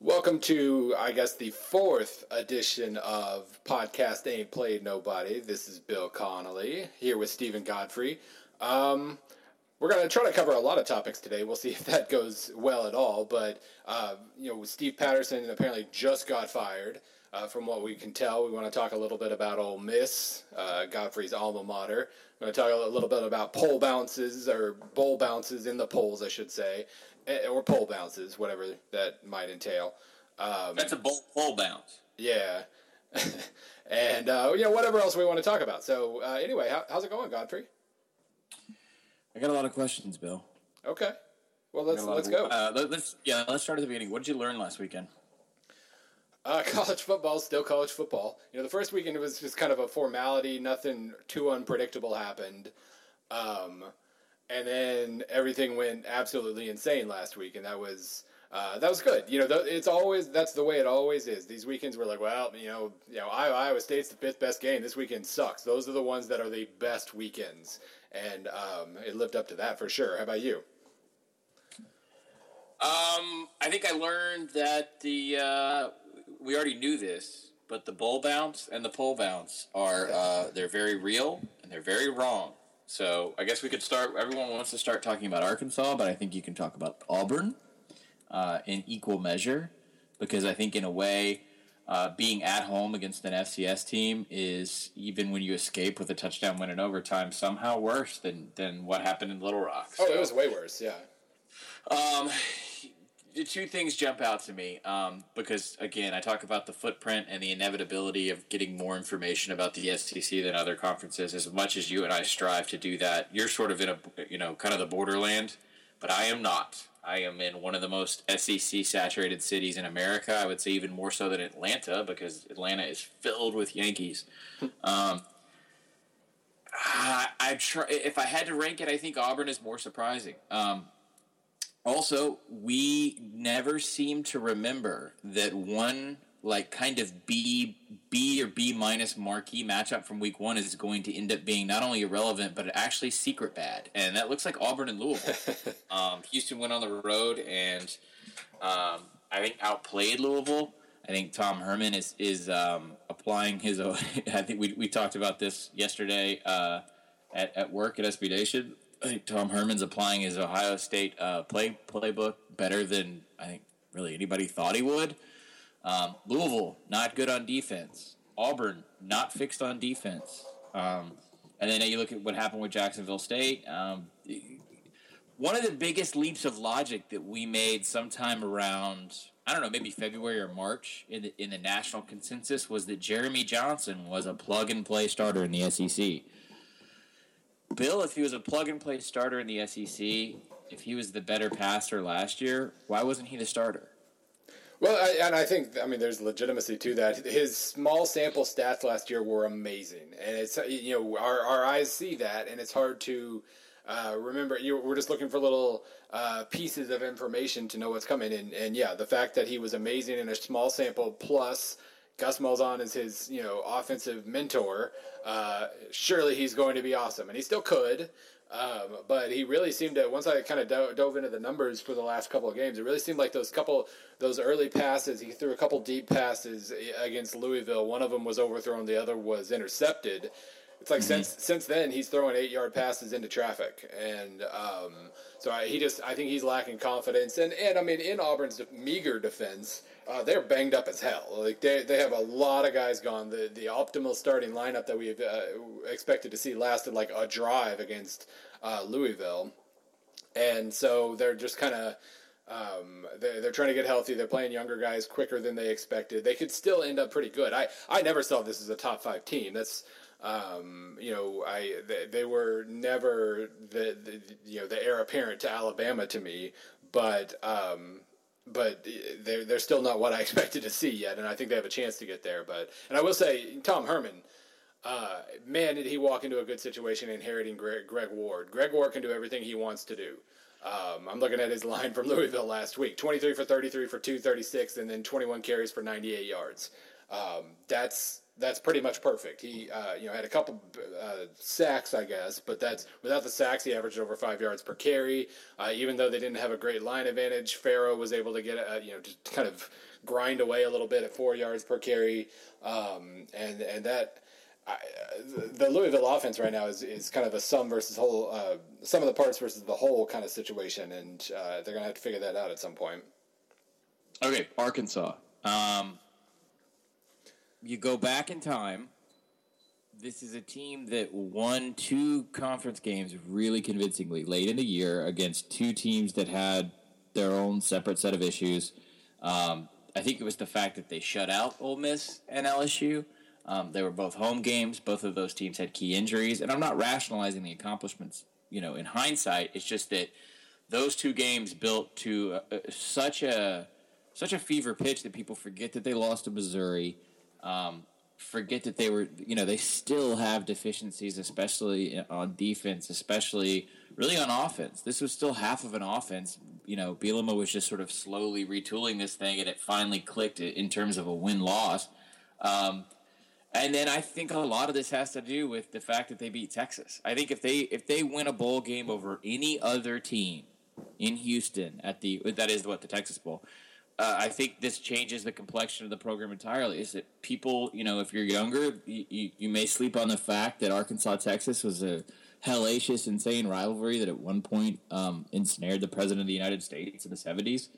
Welcome to, I guess, the fourth edition of Podcast Ain't Played Nobody. This is Bill Connelly here with Steven Godfrey. Um, we're going to try to cover a lot of topics today. We'll see if that goes well at all. But, uh, you know, Steve Patterson apparently just got fired. Uh, from what we can tell, we want to talk a little bit about Ole Miss, uh, Godfrey's alma mater. We're going to talk a little bit about pole bounces or bowl bounces in the polls, I should say, or pole bounces, whatever that might entail. Um, That's a bowl, pole bounce. yeah, and uh, you know whatever else we want to talk about. So uh, anyway, how, how's it going, Godfrey? I got a lot of questions, Bill. Okay, well let's Got a lot let's of- go. Uh, let, us yeah, let's start at the beginning. What did you learn last weekend? Uh, college football, still college football. You know, the first weekend was just kind of a formality. Nothing too unpredictable happened. Um, and then everything went absolutely insane last week, and that was uh, that was good. You know, it's always that's the way it always is. These weekends were like, well, you know, you know, Iowa, Iowa State's the fifth best game. This weekend sucks. Those are the ones that are the best weekends, and um, it lived up to that for sure. How about you? Um, I think I learned that the uh, we already knew this, but the bowl bounce and the pole bounce are uh, they're very real and they're very wrong. So I guess we could start. Everyone wants to start talking about Arkansas, but I think you can talk about Auburn uh, in equal measure because I think in a way. Uh, being at home against an FCS team is even when you escape with a touchdown win in overtime somehow worse than, than what happened in Little Rock. Oh, it was way worse. Yeah. um, two things jump out to me um, because again, I talk about the footprint and the inevitability of getting more information about the SEC than other conferences. As much as you and I strive to do that, you're sort of in a you know kind of the borderland, but I am not. I am in one of the most SEC saturated cities in America. I would say even more so than Atlanta because Atlanta is filled with Yankees. Um, I, I try, if I had to rank it, I think Auburn is more surprising. Um, also, we never seem to remember that one like kind of B B or B minus marquee matchup from week one is going to end up being not only irrelevant but actually secret bad, and that looks like Auburn and Louisville. um, Houston went on the road and um, I think outplayed Louisville. I think Tom Herman is is um, applying his. Own, I think we we talked about this yesterday uh, at at work at SB Nation. I think Tom Herman's applying his Ohio State uh, play playbook better than I think really anybody thought he would. Um, Louisville not good on defense. Auburn not fixed on defense. Um, and then you look at what happened with Jacksonville State. Um, one of the biggest leaps of logic that we made sometime around I don't know maybe February or March in the, in the national consensus was that Jeremy Johnson was a plug and play starter in the SEC. Bill, if he was a plug and play starter in the SEC, if he was the better passer last year, why wasn't he the starter? Well, I, and I think I mean there's legitimacy to that. His small sample stats last year were amazing, and it's you know our our eyes see that, and it's hard to uh, remember. You, we're just looking for little uh, pieces of information to know what's coming. And and yeah, the fact that he was amazing in a small sample plus. Gus Malzahn is his, you know, offensive mentor. Uh, surely he's going to be awesome, and he still could. Um, but he really seemed to once I kind of do- dove into the numbers for the last couple of games, it really seemed like those couple those early passes. He threw a couple deep passes against Louisville. One of them was overthrown, the other was intercepted. It's like since since then he's throwing eight yard passes into traffic, and um, so I, he just I think he's lacking confidence. And and I mean in Auburn's meager defense, uh, they're banged up as hell. Like they they have a lot of guys gone. The the optimal starting lineup that we uh, expected to see lasted like a drive against uh, Louisville, and so they're just kind of. Um, they're, they're trying to get healthy. They're playing younger guys quicker than they expected. They could still end up pretty good. I, I never saw this as a top five team. That's um, you know I they, they were never the, the you know the heir apparent to Alabama to me, but um, but they're they're still not what I expected to see yet, and I think they have a chance to get there. But and I will say Tom Herman. Uh, man, did he walk into a good situation inheriting Greg, Greg Ward. Greg Ward can do everything he wants to do. Um, I'm looking at his line from Louisville last week 23 for 33 for 236, and then 21 carries for 98 yards. Um, that's that's pretty much perfect. He uh, you know had a couple uh, sacks, I guess, but that's without the sacks, he averaged over five yards per carry. Uh, even though they didn't have a great line advantage, Farrow was able to get uh, you know just kind of grind away a little bit at four yards per carry, um, and and that. I, the Louisville offense right now is, is kind of a sum versus whole, uh, some of the parts versus the whole kind of situation, and uh, they're going to have to figure that out at some point. Okay, Arkansas. Um, you go back in time. This is a team that won two conference games really convincingly late in the year against two teams that had their own separate set of issues. Um, I think it was the fact that they shut out Ole Miss and LSU. Um, they were both home games. Both of those teams had key injuries, and I'm not rationalizing the accomplishments. You know, in hindsight, it's just that those two games built to uh, such a such a fever pitch that people forget that they lost to Missouri. Um, forget that they were, you know, they still have deficiencies, especially on defense, especially really on offense. This was still half of an offense. You know, Bielema was just sort of slowly retooling this thing, and it finally clicked in terms of a win loss. Um, and then I think a lot of this has to do with the fact that they beat Texas. I think if they if they win a bowl game over any other team in Houston at the that is what the Texas Bowl uh, I think this changes the complexion of the program entirely. Is that people, you know, if you're younger, you, you, you may sleep on the fact that Arkansas Texas was a hellacious, insane rivalry that at one point um, ensnared the president of the United States in the 70s.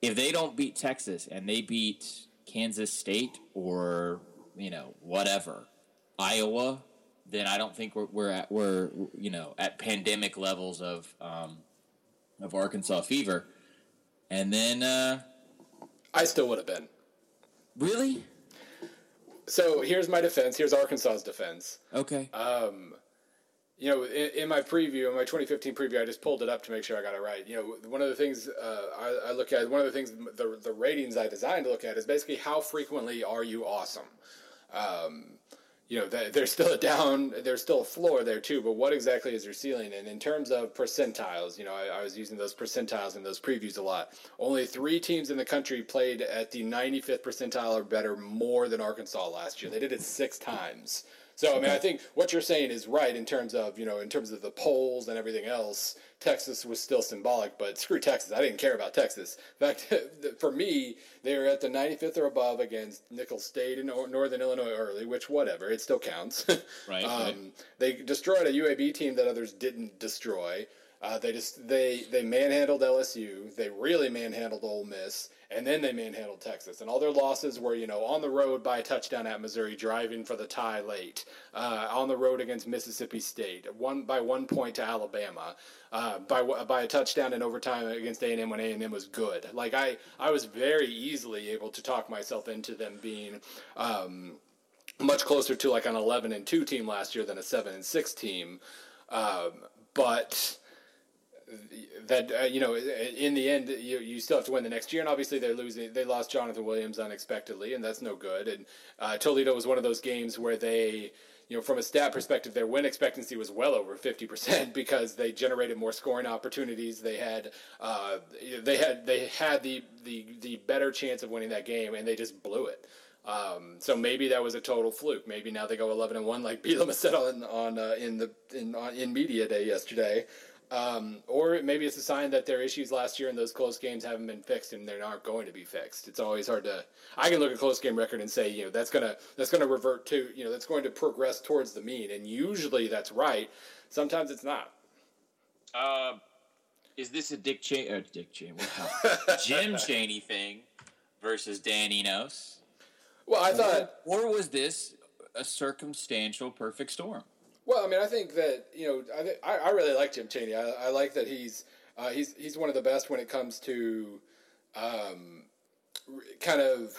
If they don't beat Texas and they beat Kansas State or, you know, whatever, Iowa, then I don't think we're, we're at, we're, you know, at pandemic levels of, um, of Arkansas fever and then uh, I still would have been. Really? So here's my defense. Here's Arkansas's defense. Okay. Um, you know, in, in, my preview, in my 2015 preview, I just pulled it up to make sure I got it right. You know, one of the things uh, I, I, look at, one of the things, the, the ratings I designed to look at is basically how frequently are you awesome. Um, you know, there's still a down, there's still a floor there too, but what exactly is your ceiling? And in terms of percentiles, you know, I, I, was using those percentiles in those previews a lot. Only three teams in the country played at the 95th percentile or better more than Arkansas last year. They did it six times. So I mean, I think what you're saying is right in terms of you know in terms of the polls and everything else. Texas was still symbolic, but screw Texas. I didn't care about Texas. In fact, for me, they were at the 95th or above against Nicholls State in Northern Illinois early, which whatever, it still counts. right, um, right. They destroyed a UAB team that others didn't destroy. Uh, they just they they manhandled LSU. They really manhandled Ole Miss, and then they manhandled Texas. And all their losses were you know on the road by a touchdown at Missouri, driving for the tie late, uh, on the road against Mississippi State, one by one point to Alabama, uh, by by a touchdown in overtime against A and M when A and M was good. Like I I was very easily able to talk myself into them being. Um, much closer to like an 11 and 2 team last year than a 7 and 6 team um, but that uh, you know in the end you, you still have to win the next year and obviously they're losing they lost jonathan williams unexpectedly and that's no good and uh, toledo was one of those games where they you know from a stat perspective their win expectancy was well over 50% because they generated more scoring opportunities they had uh, they had they had the, the the better chance of winning that game and they just blew it um, so maybe that was a total fluke. Maybe now they go eleven and one, like Bielema said on on uh, in the in on, in media day yesterday. Um, or maybe it's a sign that their issues last year in those close games haven't been fixed and they're not going to be fixed. It's always hard to. I can look at close game record and say, you know, that's gonna that's gonna revert to, you know, that's going to progress towards the mean, and usually that's right. Sometimes it's not. Uh, is this a Dick Cheney? Uh, Dick Cheney, Jim Chaney thing versus Dan Enos? Well, I thought, or, or was this a circumstantial perfect storm? Well, I mean, I think that you know, I I really like Jim Chaney. I, I like that he's uh, he's he's one of the best when it comes to um, kind of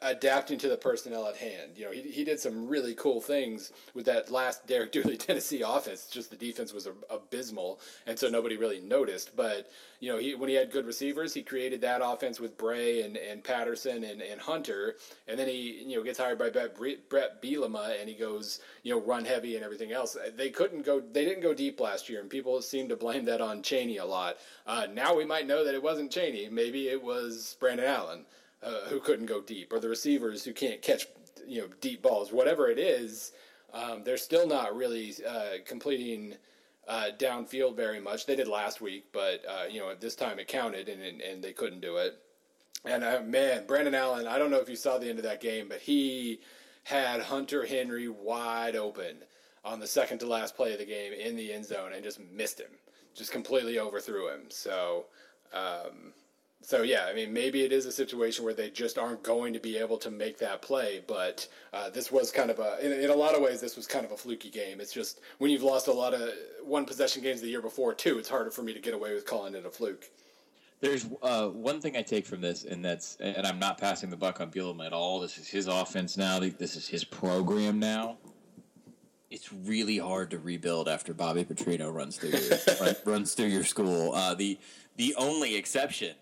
adapting to the personnel at hand. You know, he, he did some really cool things with that last Derek Dooley Tennessee offense. Just the defense was abysmal, and so nobody really noticed. But you know, he when he had good receivers, he created that offense with Bray and, and Patterson and, and Hunter, and then he you know gets hired by Bret, Bret Bielema, and he goes you know run heavy and everything else. They couldn't go, they didn't go deep last year, and people seem to blame that on Chaney a lot. Uh, now we might know that it wasn't Chaney. Maybe it was Brandon Allen. Uh, who couldn't go deep, or the receivers who can't catch you know deep balls, whatever it is, um, they're still not really uh, completing uh, downfield very much. They did last week, but uh, you know at this time it counted, and, and, and they couldn't do it. And uh, man, Brandon Allen, I don't know if you saw the end of that game, but he had Hunter Henry wide open on the second to last play of the game in the end zone and just missed him, just completely overthrew him. So. Um, so yeah, I mean, maybe it is a situation where they just aren't going to be able to make that play. But uh, this was kind of a, in, in, a lot of ways, this was kind of a fluky game. It's just when you've lost a lot of one possession games the year before too, it's harder for me to get away with calling it a fluke. There's uh, one thing I take from this, and that's, and I'm not passing the buck on Bielema at all. This is his offense now. This is his program now. It's really hard to rebuild after Bobby Petrino runs through your runs through your school. Uh, the the only exception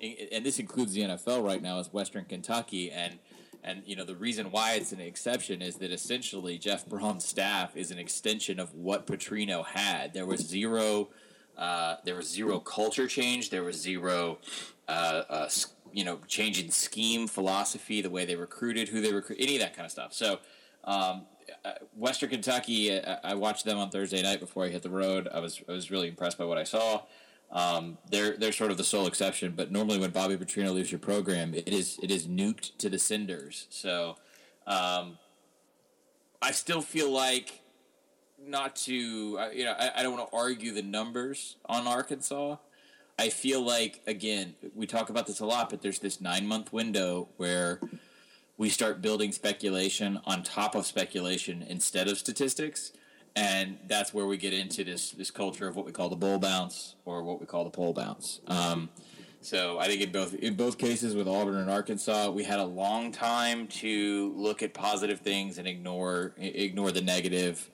and this includes the NFL right now, is Western Kentucky, and and you know the reason why it's an exception is that essentially Jeff Brohm's staff is an extension of what Petrino had. There was zero, uh, there was zero culture change. There was zero, uh, uh, you know, change in scheme, philosophy, the way they recruited, who they recruit, any of that kind of stuff. So. Um, uh, Western Kentucky, uh, I watched them on Thursday night before I hit the road. I was I was really impressed by what I saw. Um, they're they're sort of the sole exception, but normally when Bobby Petrino leaves your program, it is it is nuked to the cinders. So um, I still feel like not to you know I, I don't want to argue the numbers on Arkansas. I feel like again we talk about this a lot, but there's this nine month window where we start building speculation on top of speculation instead of statistics and that's where we get into this this culture of what we call the bowl bounce or what we call the pole bounce. Um, so I think in both in both cases with Auburn and Arkansas, we had a long time to look at positive things and ignore ignore the negative.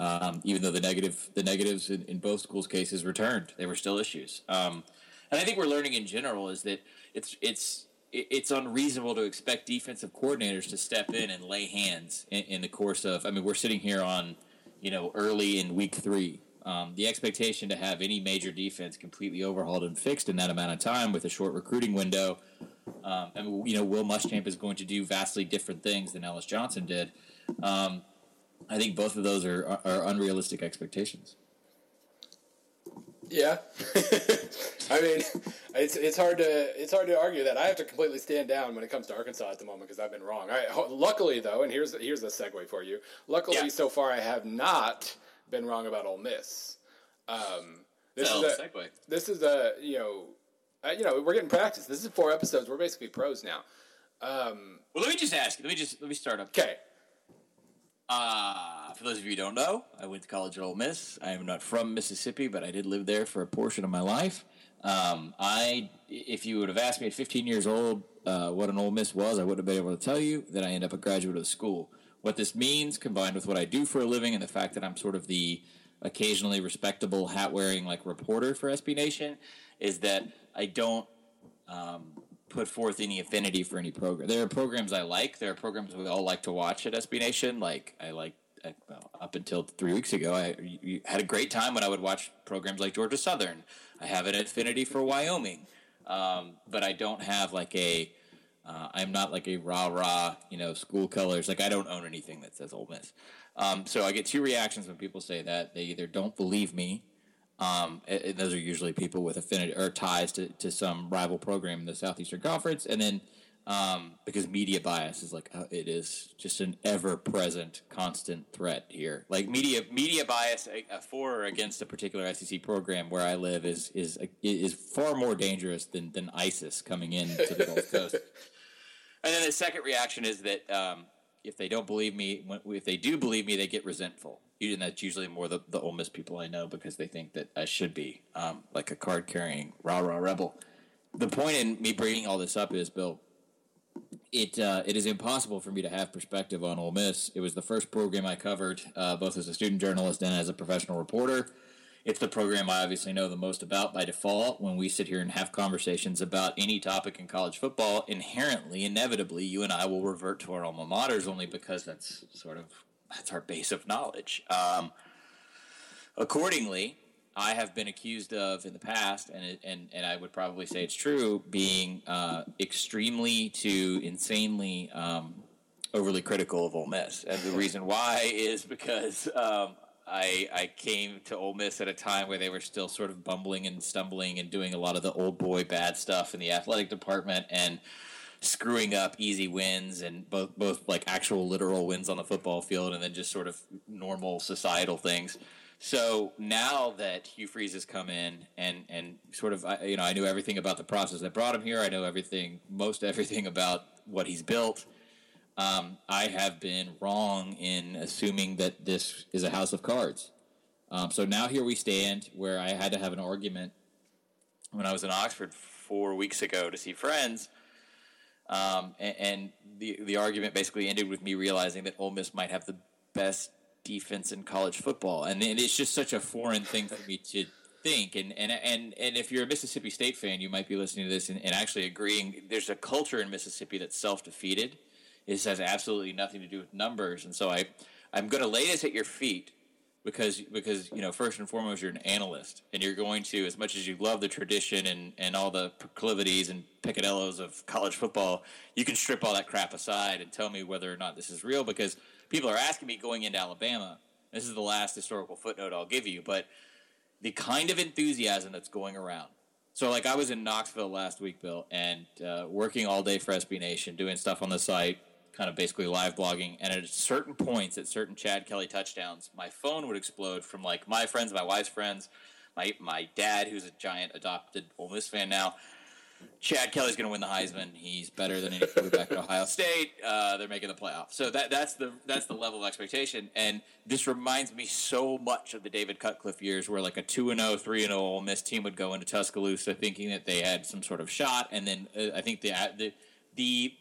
Um, even though the negative the negatives in, in, both schools' cases returned, they were still issues. Um, and I think we're learning in general is that it's it's it's unreasonable to expect defensive coordinators to step in and lay hands in, in the course of. I mean, we're sitting here on you know, early in week three. Um, the expectation to have any major defense completely overhauled and fixed in that amount of time with a short recruiting window, um, and you know, Will Muschamp is going to do vastly different things than Ellis Johnson did. Um, I think both of those are, are unrealistic expectations. Yeah, I mean, it's it's hard to it's hard to argue that. I have to completely stand down when it comes to Arkansas at the moment because I've been wrong. I, luckily though, and here's here's a segue for you. Luckily, yeah. so far I have not been wrong about Ole Miss. Um, this is a segue. This is a you know, uh, you know we're getting practice. This is four episodes. We're basically pros now. Um, well, let me just ask. You. Let me just let me start up. Okay. Uh, for those of you who don't know, I went to college at Ole Miss. I am not from Mississippi, but I did live there for a portion of my life. Um, I, if you would have asked me at 15 years old uh, what an Ole Miss was, I wouldn't have been able to tell you that I end up a graduate of the school. What this means, combined with what I do for a living, and the fact that I'm sort of the occasionally respectable hat wearing like reporter for SB Nation, is that I don't um, put forth any affinity for any program. There are programs I like. There are programs we all like to watch at SB Nation. Like I like well, up until three weeks ago, I had a great time when I would watch programs like Georgia Southern. I have an affinity for Wyoming, um, but I don't have like a. am uh, not like a rah rah, you know, school colors. Like I don't own anything that says Ole Miss. Um, so I get two reactions when people say that. They either don't believe me. Um, those are usually people with affinity or ties to, to some rival program in the Southeastern Conference, and then um, because media bias is like uh, it is just an ever-present, constant threat here. Like media media bias uh, for or against a particular SEC program where I live is is is far more dangerous than than ISIS coming in to the Gulf Coast. And then the second reaction is that um, if they don't believe me, if they do believe me, they get resentful. And that's usually more the, the Ole Miss people I know because they think that I should be um, like a card carrying rah rah rebel. The point in me bringing all this up is, Bill, it uh, it is impossible for me to have perspective on Ole Miss. It was the first program I covered, uh, both as a student journalist and as a professional reporter. It's the program I obviously know the most about by default. When we sit here and have conversations about any topic in college football, inherently, inevitably, you and I will revert to our alma maters only because that's sort of that's our base of knowledge. Um, accordingly, I have been accused of in the past, and and and I would probably say it's true, being uh, extremely to insanely um, overly critical of Ole Miss, and the reason why is because um, I I came to Ole Miss at a time where they were still sort of bumbling and stumbling and doing a lot of the old boy bad stuff in the athletic department and screwing up easy wins and both both like actual literal wins on the football field and then just sort of normal societal things. So now that Hugh Freeze has come in and and sort of you know I knew everything about the process that brought him here. I know everything, most everything about what he's built. Um, I have been wrong in assuming that this is a house of cards. Um, so now here we stand, where I had to have an argument when I was in Oxford four weeks ago to see friends, um, and, and the the argument basically ended with me realizing that Ole Miss might have the best defense in college football, and, and it's just such a foreign thing for me to think. And, and and and if you're a Mississippi State fan, you might be listening to this and, and actually agreeing. There's a culture in Mississippi that's self defeated. This has absolutely nothing to do with numbers, and so I I'm going to lay this at your feet because because you know first and foremost you're an analyst and you're going to as much as you love the tradition and and all the proclivities and picadillos of college football you can strip all that crap aside and tell me whether or not this is real because people are asking me going into Alabama. This is the last historical footnote I'll give you but the kind of enthusiasm that's going around. So like I was in Knoxville last week Bill and uh, working all day for SB Nation doing stuff on the site kind of basically live blogging, and at certain points, at certain Chad Kelly touchdowns, my phone would explode from like my friends, my wife's friends, my my dad, who's a giant adopted Ole Miss fan now. Chad Kelly's going to win the Heisman. He's better than any quarterback at Ohio State. Uh, they're making the playoff, so that that's the that's the level of expectation. And this reminds me so much of the David Cutcliffe years, where like a two and 0, 3 and 0 Ole Miss team would go into Tuscaloosa thinking that they had some sort of shot, and then uh, I think the the the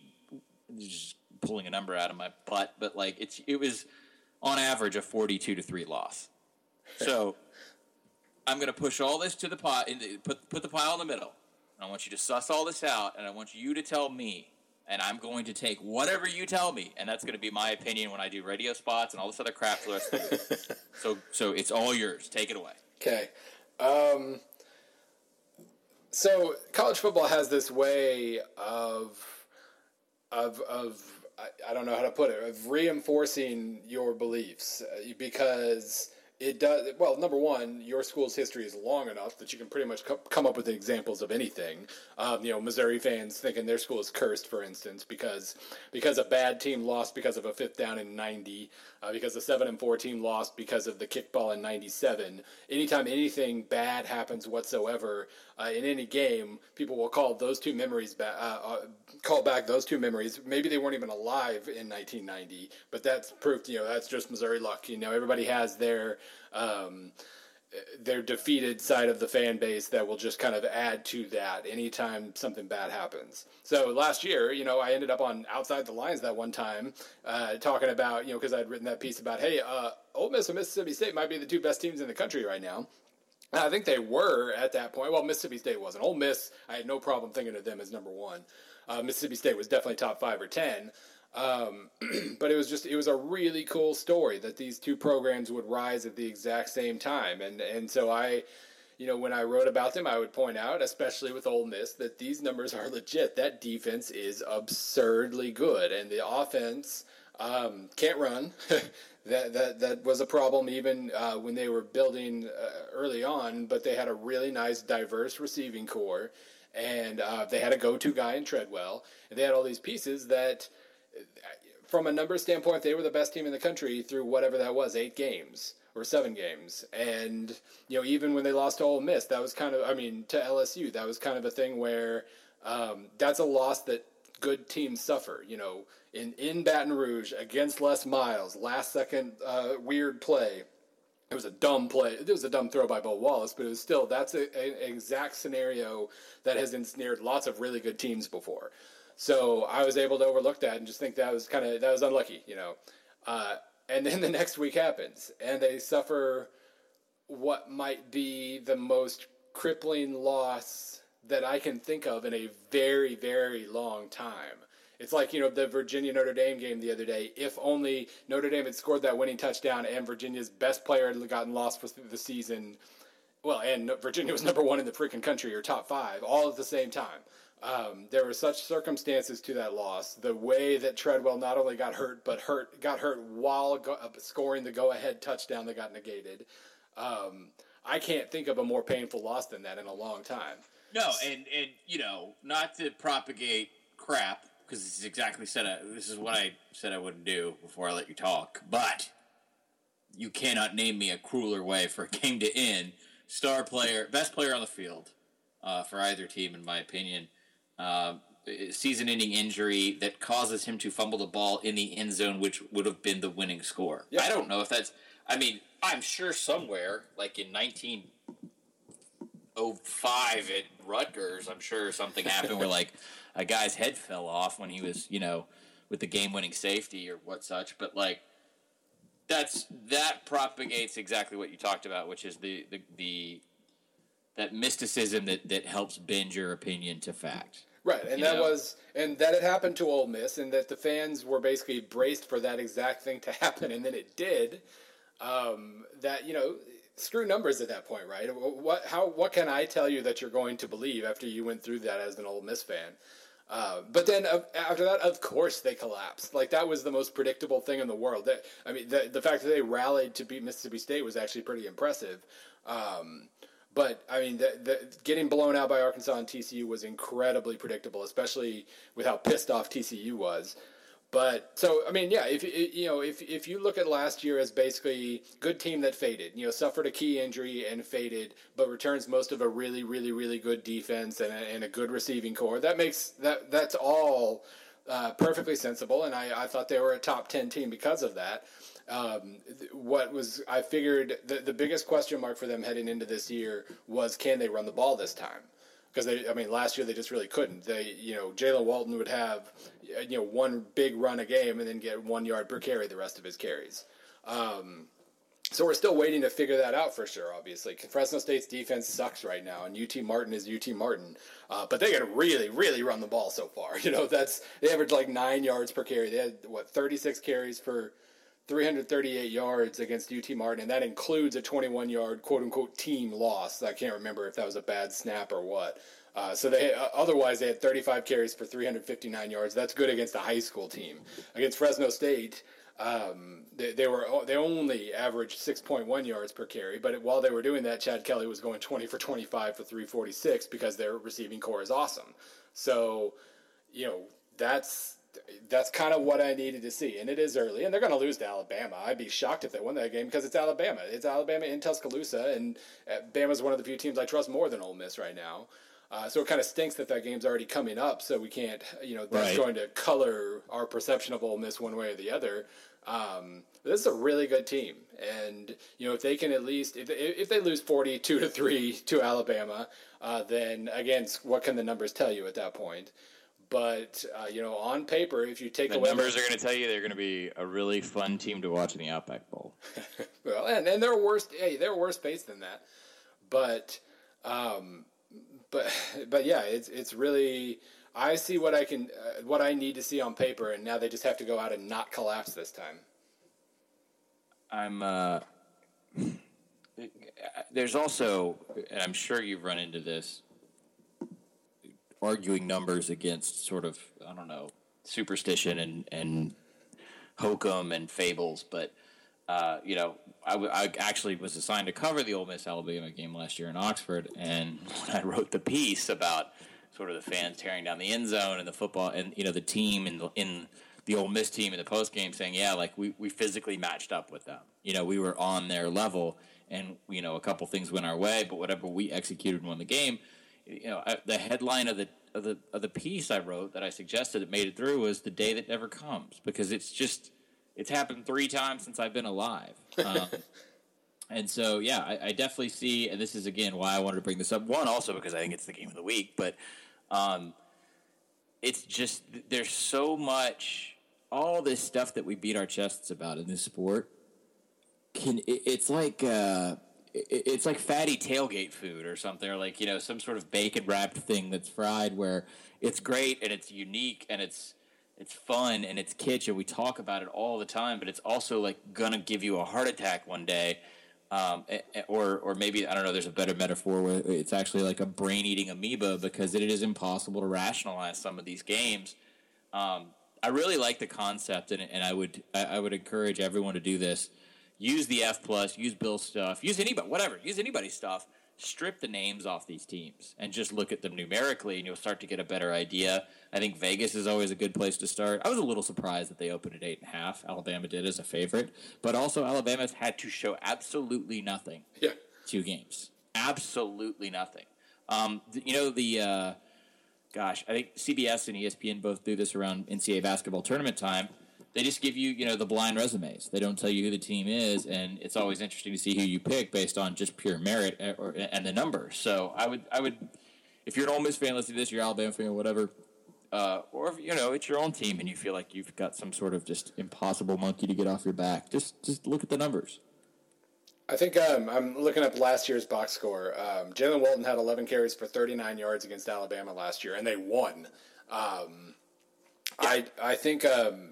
just pulling a number out of my butt, but like it's it was on average a forty-two to three loss. So I'm going to push all this to the pot, put put the pile in the middle. I want you to suss all this out, and I want you to tell me, and I'm going to take whatever you tell me, and that's going to be my opinion when I do radio spots and all this other crap for the rest of the year. so, so it's all yours. Take it away. Okay. Um, so college football has this way of of of I, I don't know how to put it of reinforcing your beliefs uh, because it does well number one your school's history is long enough that you can pretty much co- come up with examples of anything. Um, you know missouri fans thinking their school is cursed for instance because because a bad team lost because of a fifth down in 90 uh, because the 7 and 4 team lost because of the kickball in 97 anytime anything bad happens whatsoever uh, in any game people will call those two memories back uh, uh, call back those two memories maybe they weren't even alive in 1990 but that's proof you know that's just missouri luck you know everybody has their um, their defeated side of the fan base that will just kind of add to that anytime something bad happens. So last year, you know, I ended up on Outside the Lines that one time uh, talking about, you know, because I'd written that piece about, hey, uh, Ole Miss and Mississippi State might be the two best teams in the country right now. I think they were at that point. Well, Mississippi State wasn't. Ole Miss, I had no problem thinking of them as number one. Uh, Mississippi State was definitely top five or ten. Um, but it was just it was a really cool story that these two programs would rise at the exact same time, and and so I, you know, when I wrote about them, I would point out, especially with Ole Miss, that these numbers are legit. That defense is absurdly good, and the offense um, can't run. that that that was a problem even uh, when they were building uh, early on, but they had a really nice, diverse receiving corps. And uh, they had a go-to guy in Treadwell, and they had all these pieces that from a number standpoint, they were the best team in the country through whatever that was, eight games or seven games. And, you know, even when they lost to Ole Miss, that was kind of, I mean, to LSU, that was kind of a thing where um, that's a loss that good teams suffer. You know, in, in Baton Rouge against Les Miles, last second uh, weird play. It was a dumb play. It was a dumb throw by Bo Wallace, but it was still, that's an exact scenario that has ensnared lots of really good teams before. So I was able to overlook that and just think that was kind of that was unlucky, you know. Uh, and then the next week happens, and they suffer what might be the most crippling loss that I can think of in a very, very long time. It's like, you know, the Virginia Notre Dame game the other day. If only Notre Dame had scored that winning touchdown and Virginia's best player had gotten lost for the season, well, and Virginia was number one in the freaking country or top five, all at the same time. Um, there were such circumstances to that loss. The way that Treadwell not only got hurt, but hurt got hurt while go, uh, scoring the go-ahead touchdown that got negated. Um, I can't think of a more painful loss than that in a long time. No, and and you know, not to propagate crap because this is exactly said. I, this is what I said I wouldn't do before I let you talk. But you cannot name me a crueler way for a game to end. Star player, best player on the field uh, for either team, in my opinion. Uh, season-ending injury that causes him to fumble the ball in the end zone, which would have been the winning score. I don't know if that's. I mean, I'm sure somewhere, like in 1905 at Rutgers, I'm sure something happened where like a guy's head fell off when he was, you know, with the game-winning safety or what such. But like, that's that propagates exactly what you talked about, which is the the, the that mysticism that, that helps bend your opinion to fact. Right, and You that know? was and that had happened to Ole Miss, and that the fans were basically braced for that exact thing to happen, and then it did. Um, that you know, screw numbers at that point, right? What how what can I tell you that you're going to believe after you went through that as an Ole Miss fan? Uh, but then uh, after that, of course, they collapsed. Like that was the most predictable thing in the world. That I mean, the the fact that they rallied to beat Mississippi State was actually pretty impressive. Um, but I mean, the, the, getting blown out by Arkansas and TCU was incredibly predictable, especially with how pissed off TCU was. But so I mean, yeah, if you know, if if you look at last year as basically good team that faded, you know, suffered a key injury and faded, but returns most of a really, really, really good defense and a, and a good receiving corps, that makes that that's all uh, perfectly sensible. And I, I thought they were a top ten team because of that. Um, what was I figured the the biggest question mark for them heading into this year was can they run the ball this time? Because they, I mean, last year they just really couldn't. They, you know, Jaylen Walton would have, uh, you know, one big run a game and then get one yard per carry the rest of his carries. Um, so we're still waiting to figure that out for sure. Obviously, Fresno State's defense sucks right now, and UT Martin is UT Martin. Uh, but they can really, really run the ball so far. You know, that's they average like nine yards per carry. They had what thirty six carries for 338 yards against UT Martin, and that includes a 21 yard quote unquote team loss. I can't remember if that was a bad snap or what. Uh, so they uh, otherwise they had 35 carries for 359 yards. That's good against a high school team. Against Fresno State, um, they, they were they only averaged 6.1 yards per carry. But while they were doing that, Chad Kelly was going 20 for 25 for 346 because their receiving corps is awesome. So you know that's that's kind of what I needed to see, and it is early, and they're going to lose to Alabama. I'd be shocked if they won that game because it's Alabama. It's Alabama in Tuscaloosa, and uh, Bama's one of the few teams I trust more than Ole Miss right now. Uh, so it kind of stinks that that game's already coming up, so we can't, you know, that's Right. going to color our perception of Ole Miss one way or the other. Um, this is a really good team, and you know if they can at least if if they lose forty two to three to Alabama, uh, then again, what can the numbers tell you at that point? But uh, you know, on paper, if you take The away numbers are going to tell you they're going to be a really fun team to watch in the Outback Bowl. well, and, and they're worse. Hey, they're worse pace than that. But, um, but, but yeah, it's it's really. I see what I can, uh, what I need to see on paper, and now they just have to go out and not collapse this time. I'm. Uh, there's also, and I'm sure you've run into this, arguing numbers against sort of I don't know superstition and and hokum and fables, but. Uh, you know, I, w- I actually was assigned to cover the Ole Miss Alabama game last year in Oxford, and when I wrote the piece about sort of the fans tearing down the end zone and the football and you know the team in the, in the Ole Miss team in the post game saying, yeah, like we, we physically matched up with them. You know, we were on their level, and you know a couple things went our way, but whatever we executed and won the game. You know, I, the headline of the of the of the piece I wrote that I suggested that made it through was the day that never comes because it's just it's happened three times since I've been alive. Um, and so, yeah, I, I definitely see, and this is again why I wanted to bring this up. One, also because I think it's the game of the week, but um, it's just there's so much, all this stuff that we beat our chests about in this sport. Can it, it's like uh, it's like fatty tailgate food or something, or like you know some sort of bacon wrapped thing that's fried where it's great and it's unique and it's it's fun and it's kitsch and we talk about it all the time, but it's also like gonna give you a heart attack one day. Um, or, or maybe I don't know. There's a better metaphor where it's actually like a brain-eating amoeba because it is impossible to rationalize some of these games. Um, I really like the concept, and, and I would I, would encourage everyone to do this. Use the F plus, use Bill's stuff, use anybody, whatever, use anybody's stuff. Strip the names off these teams and just look at them numerically, and you'll start to get a better idea. I think Vegas is always a good place to start. I was a little surprised that they opened at eight and a half. Alabama did as a favorite, but also Alabama's had to show absolutely nothing. Yeah, two games, absolutely nothing. Um, you know the. Uh, gosh, I think CBS and ESPN both do this around NCAA basketball tournament time. They just give you, you know, the blind resumes. They don't tell you who the team is, and it's always interesting to see who you pick based on just pure merit eh, or, and the numbers. So I would, I would, if you're an Ole Miss fan listening to this, you're Alabama fan, whatever, uh, or if, you know it's your own team and you feel like you've got some sort of just impossible monkey to get off your back, just just look at the numbers. I think um, I'm looking up last year's box score. Um, Jaylen Walton had 11 carries for 39 yards against Alabama last year, and they won. Um, yeah. I I think um,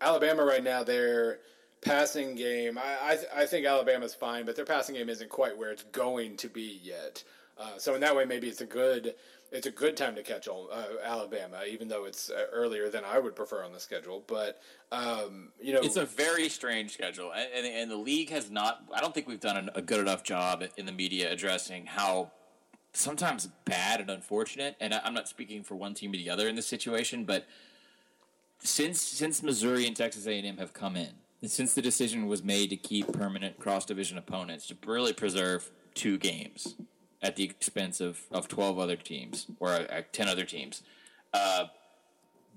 Alabama right now their passing game. I I, I, think Alabama's fine, but their passing game isn't quite where it's going to be yet. Uh, so in that way, maybe it's a good it's a good time to catch uh, Alabama, even though it's uh, earlier than I would prefer on the schedule. But um, you know, it's a very strange schedule, and, and, the league has not. I don't think we've done a good enough job in the media addressing how sometimes bad and unfortunate. And I'm not speaking for one team or the other in this situation, but since since Missouri and Texas A&M have come in, since the decision was made to keep permanent cross division opponents to really preserve two games at the expense of, of 12 other teams or uh, 10 other teams. Uh,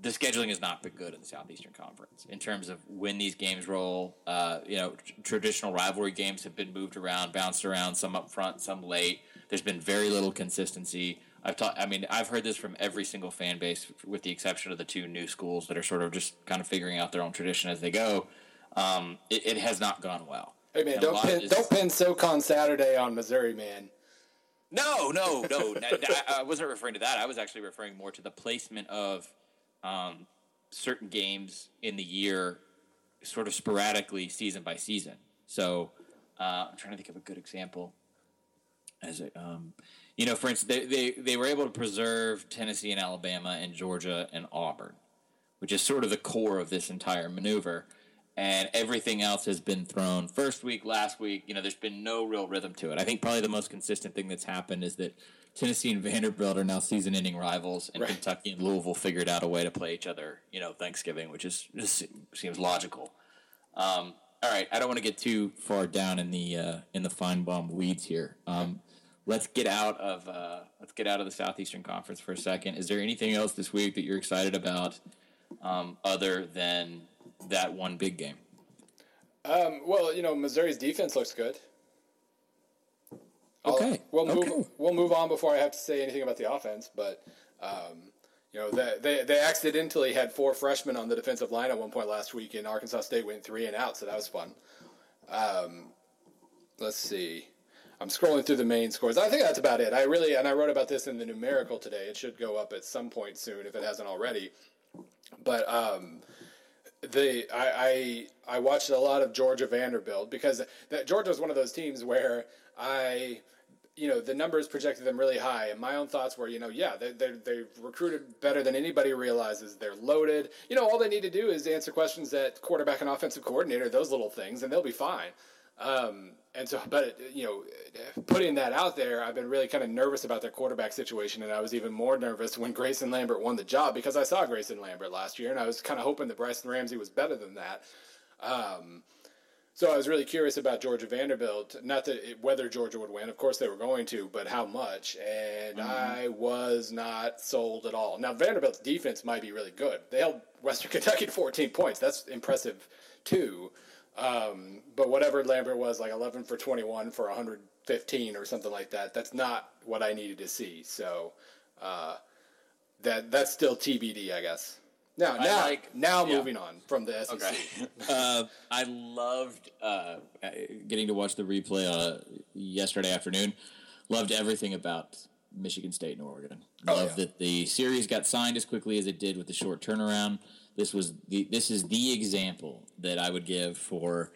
the scheduling has not been good in the Southeastern Conference in terms of when these games roll. Uh, you know, traditional rivalry games have been moved around, bounced around, some up front, some late. There's been very little consistency. I've taught. I mean, I've heard this from every single fan base, with the exception of the two new schools that are sort of just kind of figuring out their own tradition as they go. Um, it, it, has not gone well. Hey man, don't pin, don't pin SoCon Saturday on Missouri, man. No, no, no. I wasn't referring to that. I was actually referring more to the placement of um, certain games in the year, sort of sporadically, season by season. So uh, I'm trying to think of a good example. As a, um, you know, for instance, they, they they were able to preserve Tennessee and Alabama and Georgia and Auburn, which is sort of the core of this entire maneuver and everything else has been thrown first week, last week. You know, there's been no real rhythm to it. I think probably the most consistent thing that's happened is that Tennessee and Vanderbilt are now season-ending rivals, and right. Kentucky and Louisville figured out a way to play each other. You know, Thanksgiving, which is just seems logical. Um, all right, I don't want to get too far down in the uh, in the Finebaum weeds here. Um, let's get out of uh, let's get out of the Southeastern Conference for a second. Is there anything else this week that you're excited about, um, other than that one big game? Um, well, you know, Missouri's defense looks good. Okay. I'll, we'll move. Okay. We'll move on before I have to say anything about the offense. But um, you know, they, they they accidentally had four freshmen on the defensive line at one point last week, and Arkansas State went three and out, so that was fun. Um, let's see. I'm scrolling through the main scores. I think that's about it. I really and I wrote about this in the numerical today. It should go up at some point soon if it hasn't already. But um, the I, I I watched a lot of Georgia Vanderbilt because that Georgia was one of those teams where I you know the numbers projected them really high and my own thoughts were you know yeah they they they've recruited better than anybody realizes they're loaded you know all they need to do is answer questions at quarterback and offensive coordinator those little things and they'll be fine um, and so, but you know, putting that out there, I've been really kind of nervous about their quarterback situation, and I was even more nervous when Grayson Lambert won the job because I saw Grayson Lambert last year, and I was kind of hoping that Brice Ramsey was better than that. Um, so I was really curious about Georgia Vanderbilt. Not that it, whether Georgia would win, of course they were going to, but how much. And mm-hmm. I was not sold at all. Now Vanderbilt's defense might be really good. They held Western Kentucky to 14 points. That's impressive too. Um, but whatever Lambert was, like 11 for 21 for 115 or something like that, that's not what I needed to see. So uh, that that's still TBD, I guess. Now, now, like, now, yeah. moving on from the SEC. Okay. uh, I loved uh, getting to watch the replay uh, yesterday afternoon. Loved everything about Michigan State and Oregon. Oh, Loved yeah. that the series got signed as quickly as it did with the short turnaround this was the this is the example that I would give for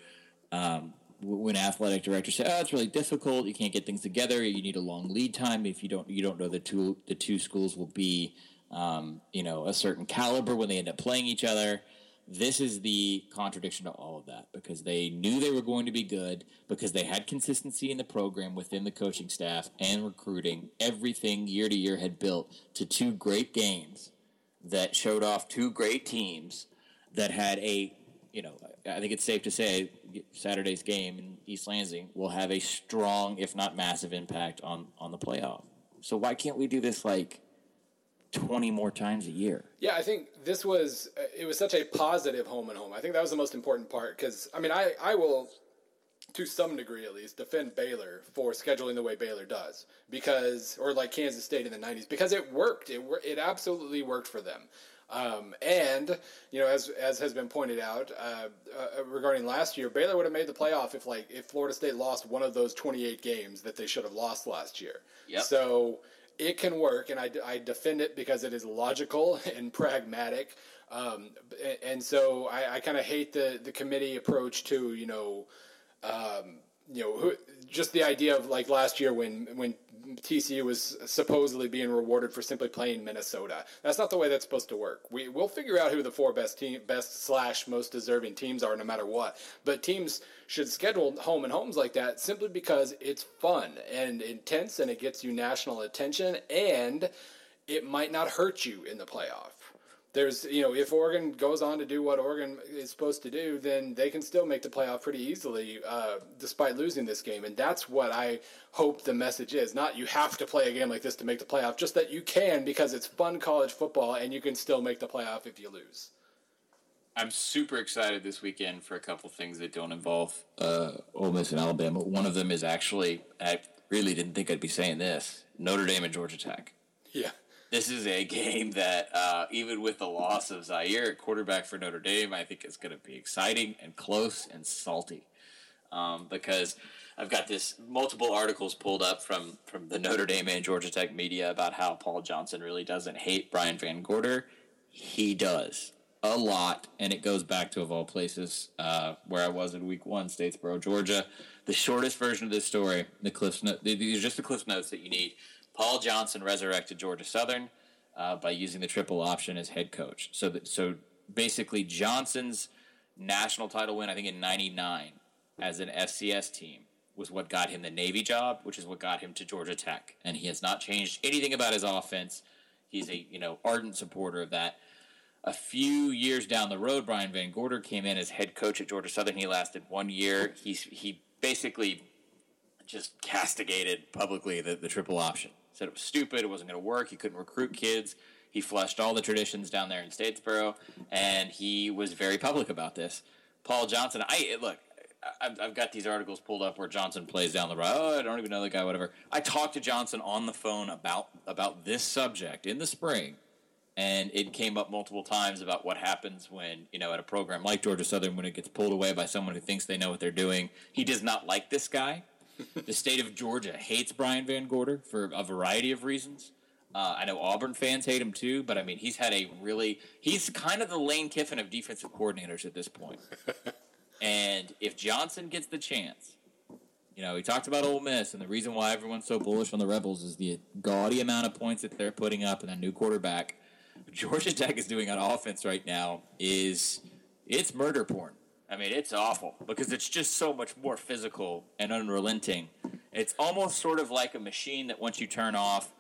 um, when athletic directors say, "Oh, it's really difficult. You can't get things together. You need a long lead time. If you don't, you don't know the two the two schools will be, um, you know, a certain caliber when they end up playing each other." This is the contradiction to all of that because they knew they were going to be good because they had consistency in the program within the coaching staff and recruiting. Everything year to year had built to two great games that showed off two great teams that had a, you know, I think it's safe to say Saturday's game in East Lansing will have a strong, if not massive, impact on on the playoff. So why can't we do this like twenty more times a year? Yeah, I think this was uh, it was such a positive home and home. I think that was the most important part because I mean I I will to some degree at least defend Baylor for scheduling the way Baylor does because or like Kansas State in the 90s because it worked it it absolutely worked for them. Um, and you know, as as has been pointed out uh, uh, regarding last year, Baylor would have made the playoff if like if Florida State lost one of those 28 games that they should have lost last year. Yep. So it can work, and I, I defend it because it is logical and pragmatic. Um, and so I, I kind of hate the the committee approach to you know. Um, you know, just the idea of like last year when when TCU was supposedly being rewarded for simply playing Minnesota. That's not the way that's supposed to work. We we'll figure out who the four best team, best slash most deserving teams are, no matter what. But teams should schedule home and homes like that simply because it's fun and intense, and it gets you national attention, and it might not hurt you in the playoff there's you know if Oregon goes on to do what Oregon is supposed to do, then they can still make the playoff pretty easily, uh, despite losing this game. And that's what I hope the message is. Not you have to play a game like this to make the playoff, just that you can because it's fun college football and you can still make the playoff if you lose. I'm super excited this weekend for a couple things that don't involve uh, Ole Miss and Alabama. One of them is actually I really didn't think I'd be saying this: Notre Dame and Georgia Tech. Yeah this is a game that, uh, even with the loss of Zaire at quarterback for Notre Dame, I think it's going to be exciting and close and salty. Um, because I've got this multiple articles pulled up from from the Notre Dame and Georgia Tech media about how Paul Johnson really doesn't hate Brian VanGorder. He does a lot, and it goes back to of all places uh, where I was in Week One, Statesboro, Georgia. The shortest version of this story, the cliff note, these are just the cliff notes that you need. Paul Johnson resurrected Georgia Southern uh, by using the triple option as head coach. So, that, so basically, Johnson's national title win, I think in '99, as an FCS team, was what got him the Navy job, which is what got him to Georgia Tech. And he has not changed anything about his offense. He's a you know ardent supporter of that. A few years down the road, Brian VanGorder came in as head coach at Georgia Southern. He lasted one year. He's he basically just castigated publicly the, the triple option said it was stupid, it wasn't going to work, he couldn't recruit kids. He flushed all the traditions down there in Statesboro, and he was very public about this. Paul Johnson, I look, I've, got these articles pulled up where Johnson plays down the road. Oh, I don't even know the guy, whatever. I talked to Johnson on the phone about about this subject in the spring, and it came up multiple times about what happens when you know at a program like Georgia Southern when it gets pulled away by someone who thinks they know what they're doing. He does not like this guy the state of Georgia hates Brian VanGorder for a variety of reasons. Uh, I know Auburn fans hate him too, but I mean, he's had a really, he's kind of the Lane Kiffin of defensive coordinators at this point. and if Johnson gets the chance, you know, he talked about Ole Miss, and the reason why everyone's so bullish on the Rebels is the gaudy amount of points that they're putting up and a new quarterback. Georgia Tech is doing on offense right now is it's murder porn. I mean, it's awful because it's just so much more physical and unrelenting. It's almost sort of like a machine that once you turn off,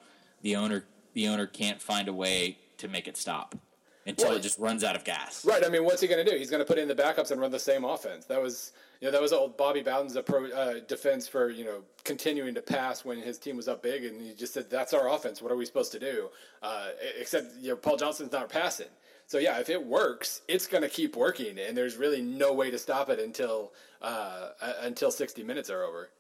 the owner the owner can't find a way to make it stop until well, it just runs out of gas. Right. I mean, what's he going to do? He's going to put in the backups and run the same offense. That was you know that was old Bobby Bowden's approach, uh, defense for you know continuing to pass when his team was up big, and he just said that's our offense. What are we supposed to do? Uh, except you know Paul Johnson's not passing. So yeah, if it works, it's going to keep working, and there's really no way to stop it until uh, until 60 minutes are over.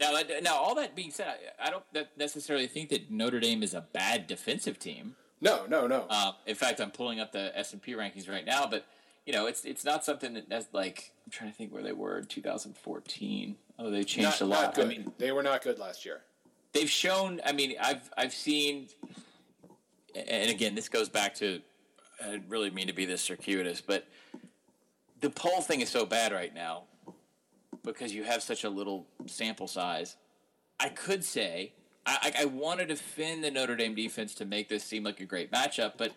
Now, now, all that being said, I don't necessarily think that Notre Dame is a bad defensive team. No, no, no. Uh, in fact, I'm pulling up the S and P rankings right now, but you know, it's it's not something that that's like I'm trying to think where they were in 2014. Oh, they changed not, a lot. I mean, they were not good last year. They've shown. I mean, I've I've seen, and again, this goes back to I didn't really mean to be this circuitous, but the poll thing is so bad right now because you have such a little sample size. I could say I, I want to defend the Notre Dame defense to make this seem like a great matchup, but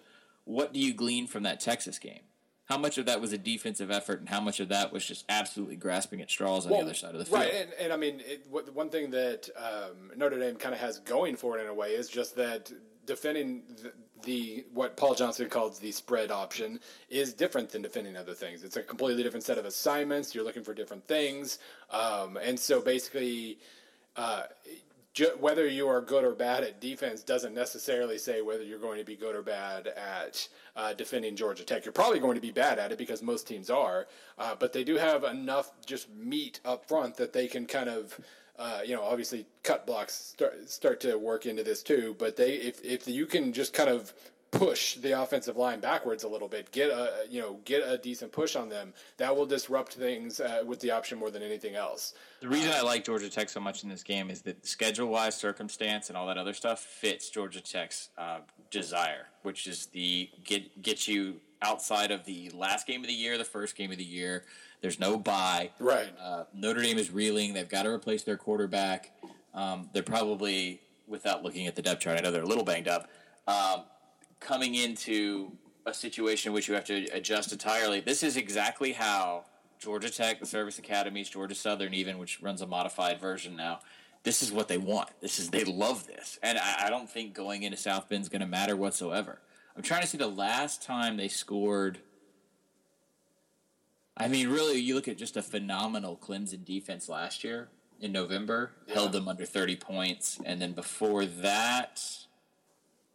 what do you glean from that Texas game? How much of that was a defensive effort, and how much of that was just absolutely grasping at straws on well, the other side of the field? Right, and, and I mean, it, what, one thing that um, Notre Dame kind of has going for it in a way is just that defending the, the, what Paul Johnson calls the spread option is different than defending other things. It's a completely different set of assignments. You're looking for different things, um, and so basically. Uh, ju- whether you are good or bad at defense doesn't necessarily say whether you're going to be good or bad at uh, defending Georgia Tech. You're probably going to be bad at it because most teams are, uh, but they do have enough just meat up front that they can kind of. Uh, you know, obviously, cut blocks start start to work into this too. But they, if if you can just kind of push the offensive line backwards a little bit, get a you know get a decent push on them. That will disrupt things uh, with the option more than anything else. The reason I like Georgia Tech so much in this game is that schedule wise, circumstance, and all that other stuff fits Georgia Tech's uh, desire, which is the get get you outside of the last game of the year, the first game of the year. There's no buy. Right. Uh, Notre Dame is reeling. They've got to replace their quarterback. Um, they're probably, without looking at the depth chart, I know they're a little banged up. Um, coming into a situation in which you have to adjust entirely. This is exactly how Georgia Tech, the service academies, Georgia Southern, even which runs a modified version now. This is what they want. This is they love this, and I, I don't think going into South Bend is going to matter whatsoever. I'm trying to see the last time they scored. I mean, really, you look at just a phenomenal Clemson defense last year in November, yeah. held them under 30 points, and then before that,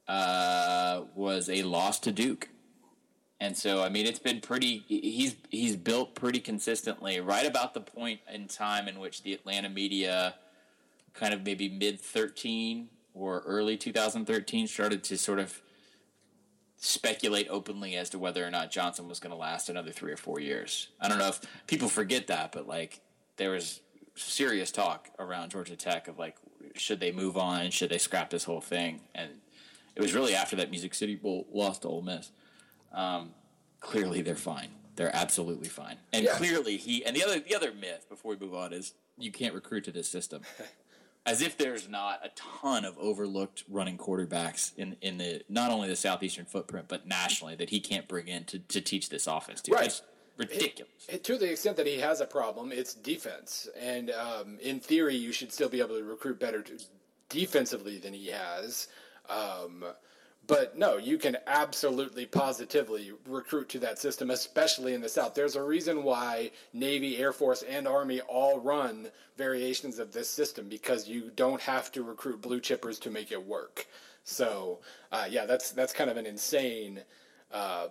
uh, was a loss to Duke. And so, I mean, it's been pretty. He's he's built pretty consistently, right about the point in time in which the Atlanta media, kind of maybe mid thirteen or early 2013, started to sort of speculate openly as to whether or not Johnson was going to last another three or four years. I don't know if people forget that, but like there was serious talk around Georgia Tech of like, should they move on? Should they scrap this whole thing? And it was really after that Music City Bowl lost to Ole Miss. Um, clearly, they're fine. They're absolutely fine. And yeah. clearly, he and the other the other myth before we move on is you can't recruit to this system. As if there's not a ton of overlooked running quarterbacks in in the not only the southeastern footprint but nationally that he can't bring in to, to teach this offense to. Right. It's ridiculous. It, it, to the extent that he has a problem, it's defense, and um, in theory, you should still be able to recruit better defensively than he has. Um, but no, you can absolutely positively recruit to that system, especially in the South. There's a reason why Navy, Air Force, and Army all run variations of this system because you don't have to recruit blue chippers to make it work. So, uh, yeah, that's that's kind of an insane uh,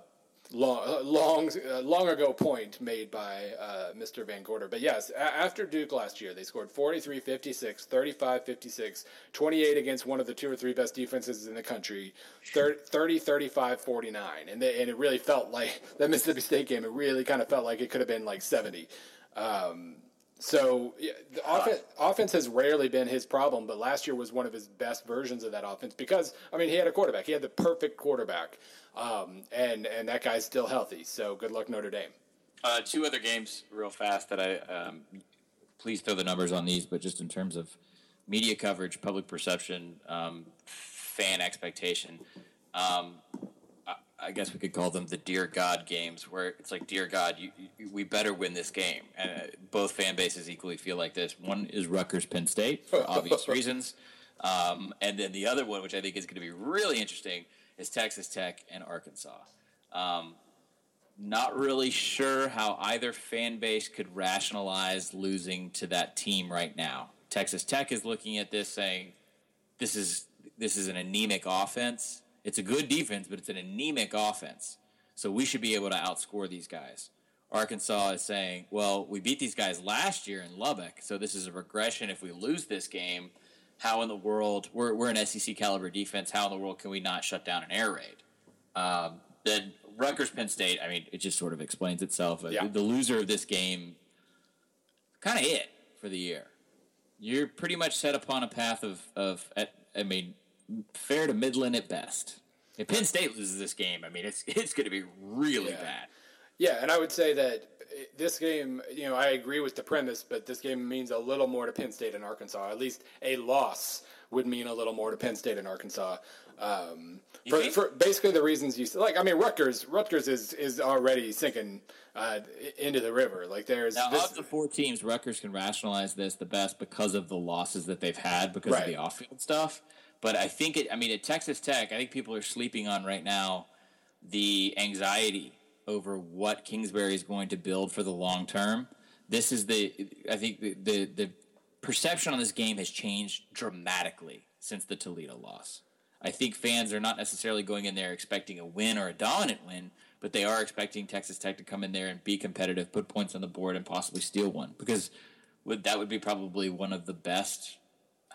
long, long, uh, long ago point made by uh, Mr. VanGorder. But yes, a- after Duke last year, they scored 43 56, 35 56, 28 against one of the two or three best defenses in the country, 30 35 49. And, they, and it really felt like that Mississippi State game, it really kind of felt like it could have been like 70. Um, so yeah, the offense, offense has rarely been his problem, but last year was one of his best versions of that offense because I mean he had a quarterback, he had the perfect quarterback. Um, and and that guy's still healthy. So good luck Notre Dame. Uh, two other games, real fast. That I um, please throw the numbers on these, but just in terms of media coverage, public perception, um, fan expectation. Um, I, guess we could call them the dear God games, where it's like, dear God, you, you, we better win this game. And uh, both fan bases equally feel like this. One is Rutgers Penn State for obvious reasons, um, and then the other one, which I think is going to be really interesting is Texas Tech and Arkansas. Um, not really sure how either fan base could rationalize losing to that team right now. Texas Tech is looking at this saying, "This is this is an anemic offense. It's a good defense, but it's an anemic offense. So we should be able to outscore these guys." Arkansas is saying, "Well, we beat these guys last year in Lubbock, so this is a regression. If we lose this game, how in the world we're we're an SEC caliber defense? How in the world can we not shut down an air raid? Um, then Rutgers Penn State. I mean, it just sort of explains itself. Yeah. The, the loser of this game, kind of it for the year. You're pretty much set upon a path of of I mean, fair to Midland at best. If Penn State loses this game, I mean, it's it's going to be really yeah. bad. Yeah, and I would say that this game, you know, I agree with the premise, but this game means a little more to Penn State and Arkansas. At least a loss would mean a little more to Penn State and Arkansas. Um, for, for, basically the reasons you like, I mean, Rutgers, Rutgers is is already sinking uh, into the river. Like there's now, this, of the four teams, Rutgers can rationalize this the best because of the losses that they've had because right. of the off-field stuff. But I think it. I mean, at Texas Tech, I think people are sleeping on right now the anxiety over what Kingsbury is going to build for the long term. This is the. I think the, the the perception on this game has changed dramatically since the Toledo loss. I think fans are not necessarily going in there expecting a win or a dominant win, but they are expecting Texas Tech to come in there and be competitive, put points on the board, and possibly steal one because that would be probably one of the best.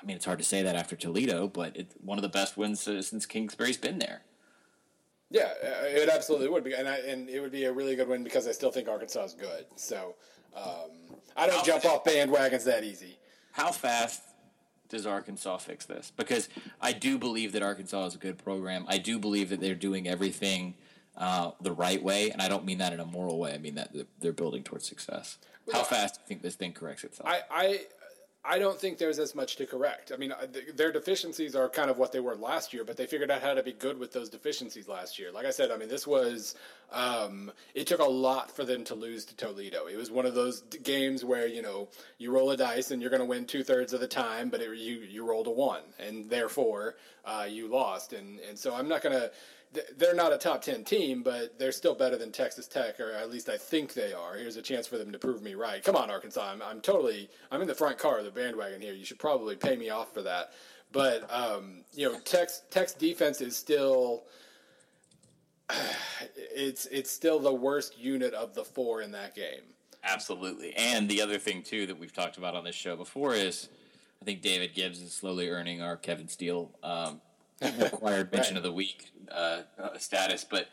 I mean, it's hard to say that after Toledo, but it's one of the best wins since Kingsbury's been there. Yeah, uh, it absolutely would be, and I, and it would be a really good win because I still think Arkansas is good. So um, I don't How jump off bandwagons that easy. How fast does Arkansas fix this? Because I do believe that Arkansas is a good program. I do believe that they're doing everything uh, the right way, and I don't mean that in a moral way. I mean that they're building towards success. How fast do you think this thing corrects itself? I, I I don't think there's as much to correct. I mean, their deficiencies are kind of what they were last year, but they figured out how to be good with those deficiencies last year. Like I said, I mean, this was um, it took a lot for them to lose to Toledo. It was one of those games where you know you roll a dice and you're going to win two thirds of the time, but it, you you rolled a one, and therefore uh, you lost. And and so I'm not going to they're not a top 10 team, but they're still better than Texas Tech, or at least I think they are. Here's a chance for them to prove me right. Come on, Arkansas. I'm, I'm totally, I'm in the front car of the bandwagon here. You should probably pay me off for that. But, um, you know, Tech's, Tech's defense is still, it's, it's still the worst unit of the four in that game. Absolutely. And the other thing, too, that we've talked about on this show before is I think David Gibbs is slowly earning our Kevin Steele um, required mention right. of the week uh, uh, status, but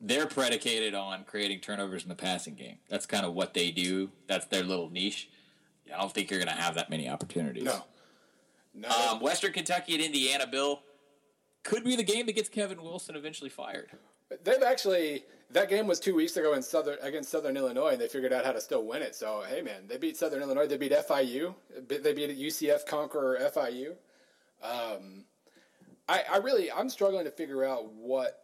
they're predicated on creating turnovers in the passing game. That's kind of what they do. That's their little niche. I don't think you're going to have that many opportunities. No. No. Um, Western Kentucky and Indiana, Bill, could be the game that gets Kevin Wilson eventually fired. They've actually that game was two weeks ago in Southern against Southern Illinois, and they figured out how to still win it. So hey, man, they beat Southern Illinois. They beat FIU. They beat UCF conqueror FIU. Um, I, I really I'm struggling to figure out what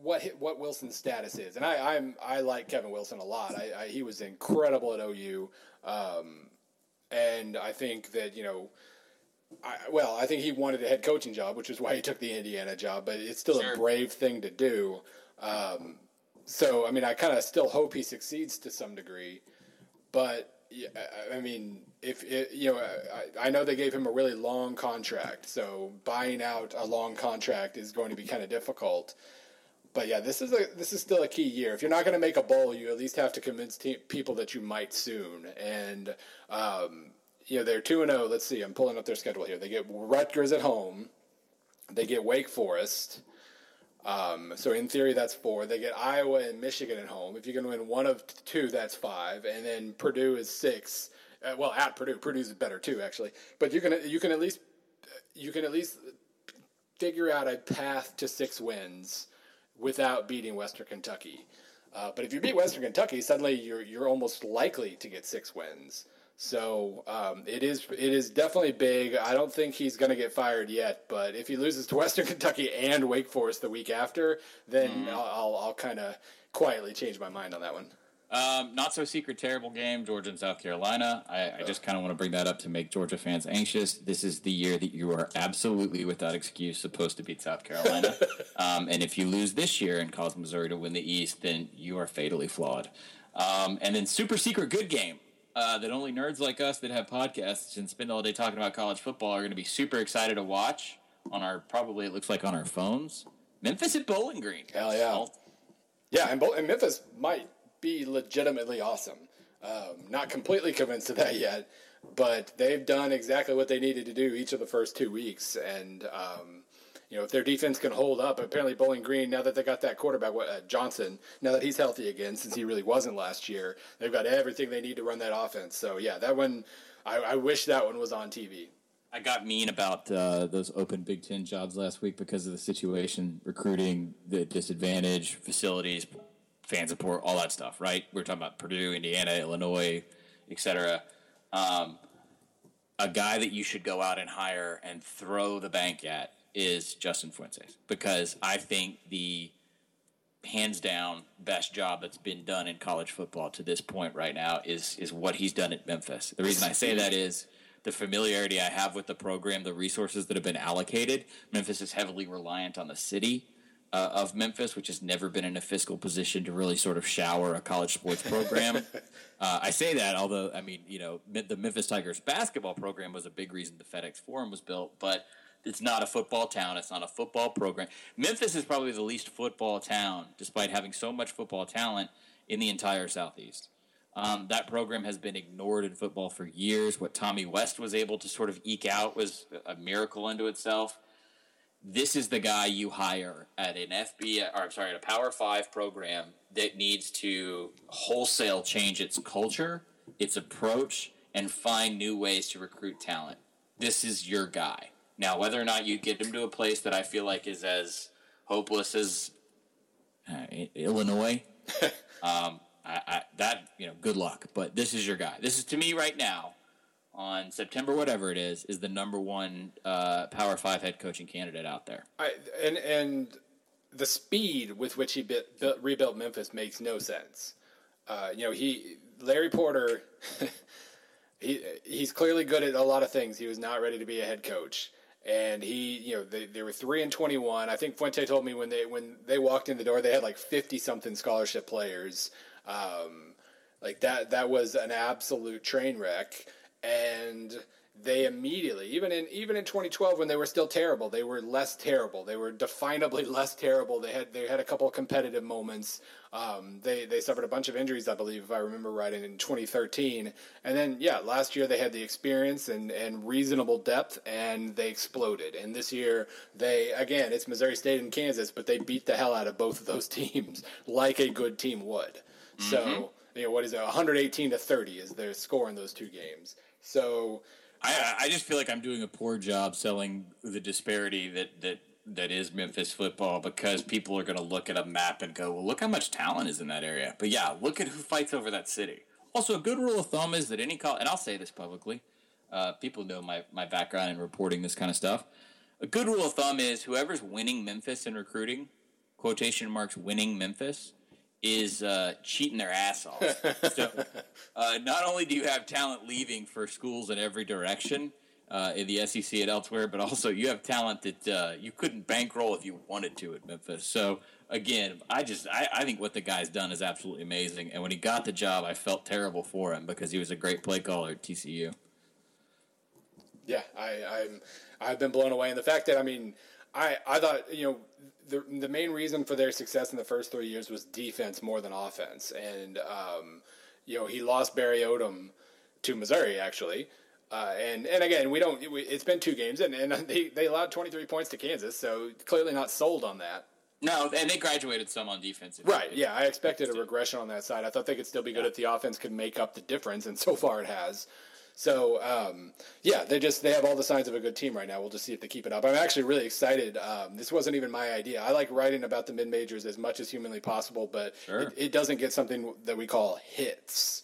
what what Wilson's status is, and I I'm I like Kevin Wilson a lot. I, I he was incredible at OU, um, and I think that you know. I, well, I think he wanted a head coaching job, which is why he took the Indiana job. But it's still sure. a brave thing to do. Um, so, I mean, I kind of still hope he succeeds to some degree. But yeah, I mean, if it, you know, I, I, know they gave him a really long contract, so buying out a long contract is going to be kind of difficult. But yeah, this is a this is still a key year. If you're not going to make a bowl, you at least have to convince te- people that you might soon. And um, you know, they're two and zero. Oh. Let's see, I'm pulling up their schedule here. They get Rutgers at home. They get Wake Forest. Um, so in theory, that's four. They get Iowa and Michigan at home. If you can win one of two, that's five, and then Purdue is six. Uh, well, at Purdue, Purdue's better too, actually. But you can you can at least you can at least figure out a path to six wins without beating Western Kentucky. Uh, but if you beat Western Kentucky, suddenly you're you're almost likely to get six wins. So um, it is it is definitely big. I don't think he's going to get fired yet, but if he loses to Western Kentucky and Wake Forest the week after, then mm. I'll I'll, I'll kind of quietly change my mind on that one. Um, not so secret, terrible game, Georgia and South Carolina. I, I just kind of want to bring that up to make Georgia fans anxious. This is the year that you are absolutely, without excuse, supposed to beat South Carolina. um, and if you lose this year and cause Missouri to win the East, then you are fatally flawed. Um, and then super secret good game uh, that only nerds like us that have podcasts and spend all day talking about college football are going to be super excited to watch on our probably it looks like on our phones. Memphis at Bowling Green. Hell yeah. Yeah, and, Bo- and Memphis might be legitimately awesome. Um, not completely convinced of that yet, but they've done exactly what they needed to do each of the first two weeks, and um, you know, if their defense can hold up, apparently Bowling Green, now that they got that quarterback uh, Johnson, now that he's healthy again, since he really wasn't last year, they've got everything they need to run that offense. So yeah, that one, I, I wish that one was on TV. I got mean about uh, those open Big Ten jobs last week because of the situation, recruiting, the disadvantage, facilities, fan support, all that stuff, right? We're talking about Purdue, Indiana, Illinois, etc. Um, a guy that you should go out and hire and throw the bank at is Justin Fuentes because I think the hands down best job that's been done in college football to this point right now is is what he's done at Memphis. The reason I say that is the familiarity I have with the program, the resources that have been allocated. Memphis is heavily reliant on the city uh, of Memphis, which has never been in a fiscal position to really sort of shower a college sports program. uh, I say that, although I mean, you know, the Memphis Tigers basketball program was a big reason the FedEx Forum was built, but it's not a football town. It's not a football program. Memphis is probably the least football town, despite having so much football talent in the entire Southeast. Um, that program has been ignored in football for years. What Tommy West was able to sort of eke out was a miracle unto itself. This is the guy you hire at an FB, or I'm sorry, at a Power Five program that needs to wholesale change its culture, its approach, and find new ways to recruit talent. This is your guy. Now, whether or not you get him to a place that I feel like is as hopeless as uh, Illinois, um, I, I, that you know, good luck. But this is your guy. This is to me right now, on September whatever it is, is the number one uh, Power Five head coaching candidate out there. I, and and the speed with which he bit, built, rebuilt Memphis makes no sense. Uh, you know, he Larry Porter. he he's clearly good at a lot of things. He was not ready to be a head coach and he, you know, they, they were three and twenty one. I think Fuente told me when they when they walked in the door, they had like fifty something scholarship players. Um, like that, that was an absolute train wreck, and they immediately, even in even in 2012 when they were still terrible, they were less terrible. They were definably less terrible. They had they had a couple of competitive moments. Um, they they suffered a bunch of injuries, I believe, if I remember right, in 2013. And then yeah, last year they had the experience and and reasonable depth, and they exploded. And this year they again, it's Missouri State and Kansas, but they beat the hell out of both of those teams like a good team would. Mm-hmm. So you know what is it? 118 to 30 is their score in those two games. So I, I just feel like I'm doing a poor job selling the disparity that that that is Memphis football because people are going to look at a map and go, well, look how much talent is in that area. But yeah, look at who fights over that city. Also, a good rule of thumb is that any college, and I'll say this publicly, uh, people know my, my background in reporting this kind of stuff. A good rule of thumb is whoever's winning Memphis in recruiting, quotation marks, winning Memphis, is uh, cheating their ass off. so, uh, not only do you have talent leaving for schools in every direction uh, in the SEC and elsewhere, but also you have talent that uh, you couldn't bankroll if you wanted to at Memphis. So, again, I just I, I, think what the guy's done is absolutely amazing. And when he got the job, I felt terrible for him because he was a great play caller at TCU. Yeah, I, I'm I've been blown away, and the fact that I mean. I, I thought you know the the main reason for their success in the first three years was defense more than offense, and um, you know he lost Barry Odom to Missouri actually. Uh, and and again, we don't. We, it's been two games, and, and they, they allowed 23 points to Kansas, so clearly not sold on that. No, and they graduated some on defense. Right. Yeah, I expected a regression on that side. I thought they could still be good yeah. if the offense could make up the difference, and so far it has. So um, yeah, they just they have all the signs of a good team right now. We'll just see if they keep it up. I'm actually really excited. Um, this wasn't even my idea. I like writing about the mid majors as much as humanly possible, but sure. it, it, doesn't get something that we call hits.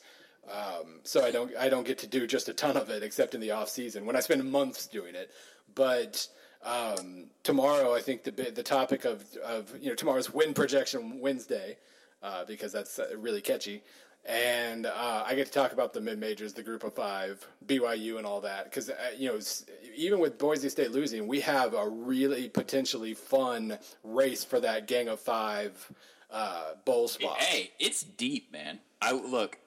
Um, so I don't I don't get to do just a ton of it except in the off season when I spend months doing it. But um, tomorrow, I think the the topic of of you know tomorrow's win projection Wednesday uh, because that's uh, really catchy and uh, I get to talk about the mid majors, the group of five, BYU, and all that. Because uh, you know, even with Boise State losing, we have a really potentially fun race for that gang of five uh, bowl spot. Hey, it's deep, man. I look.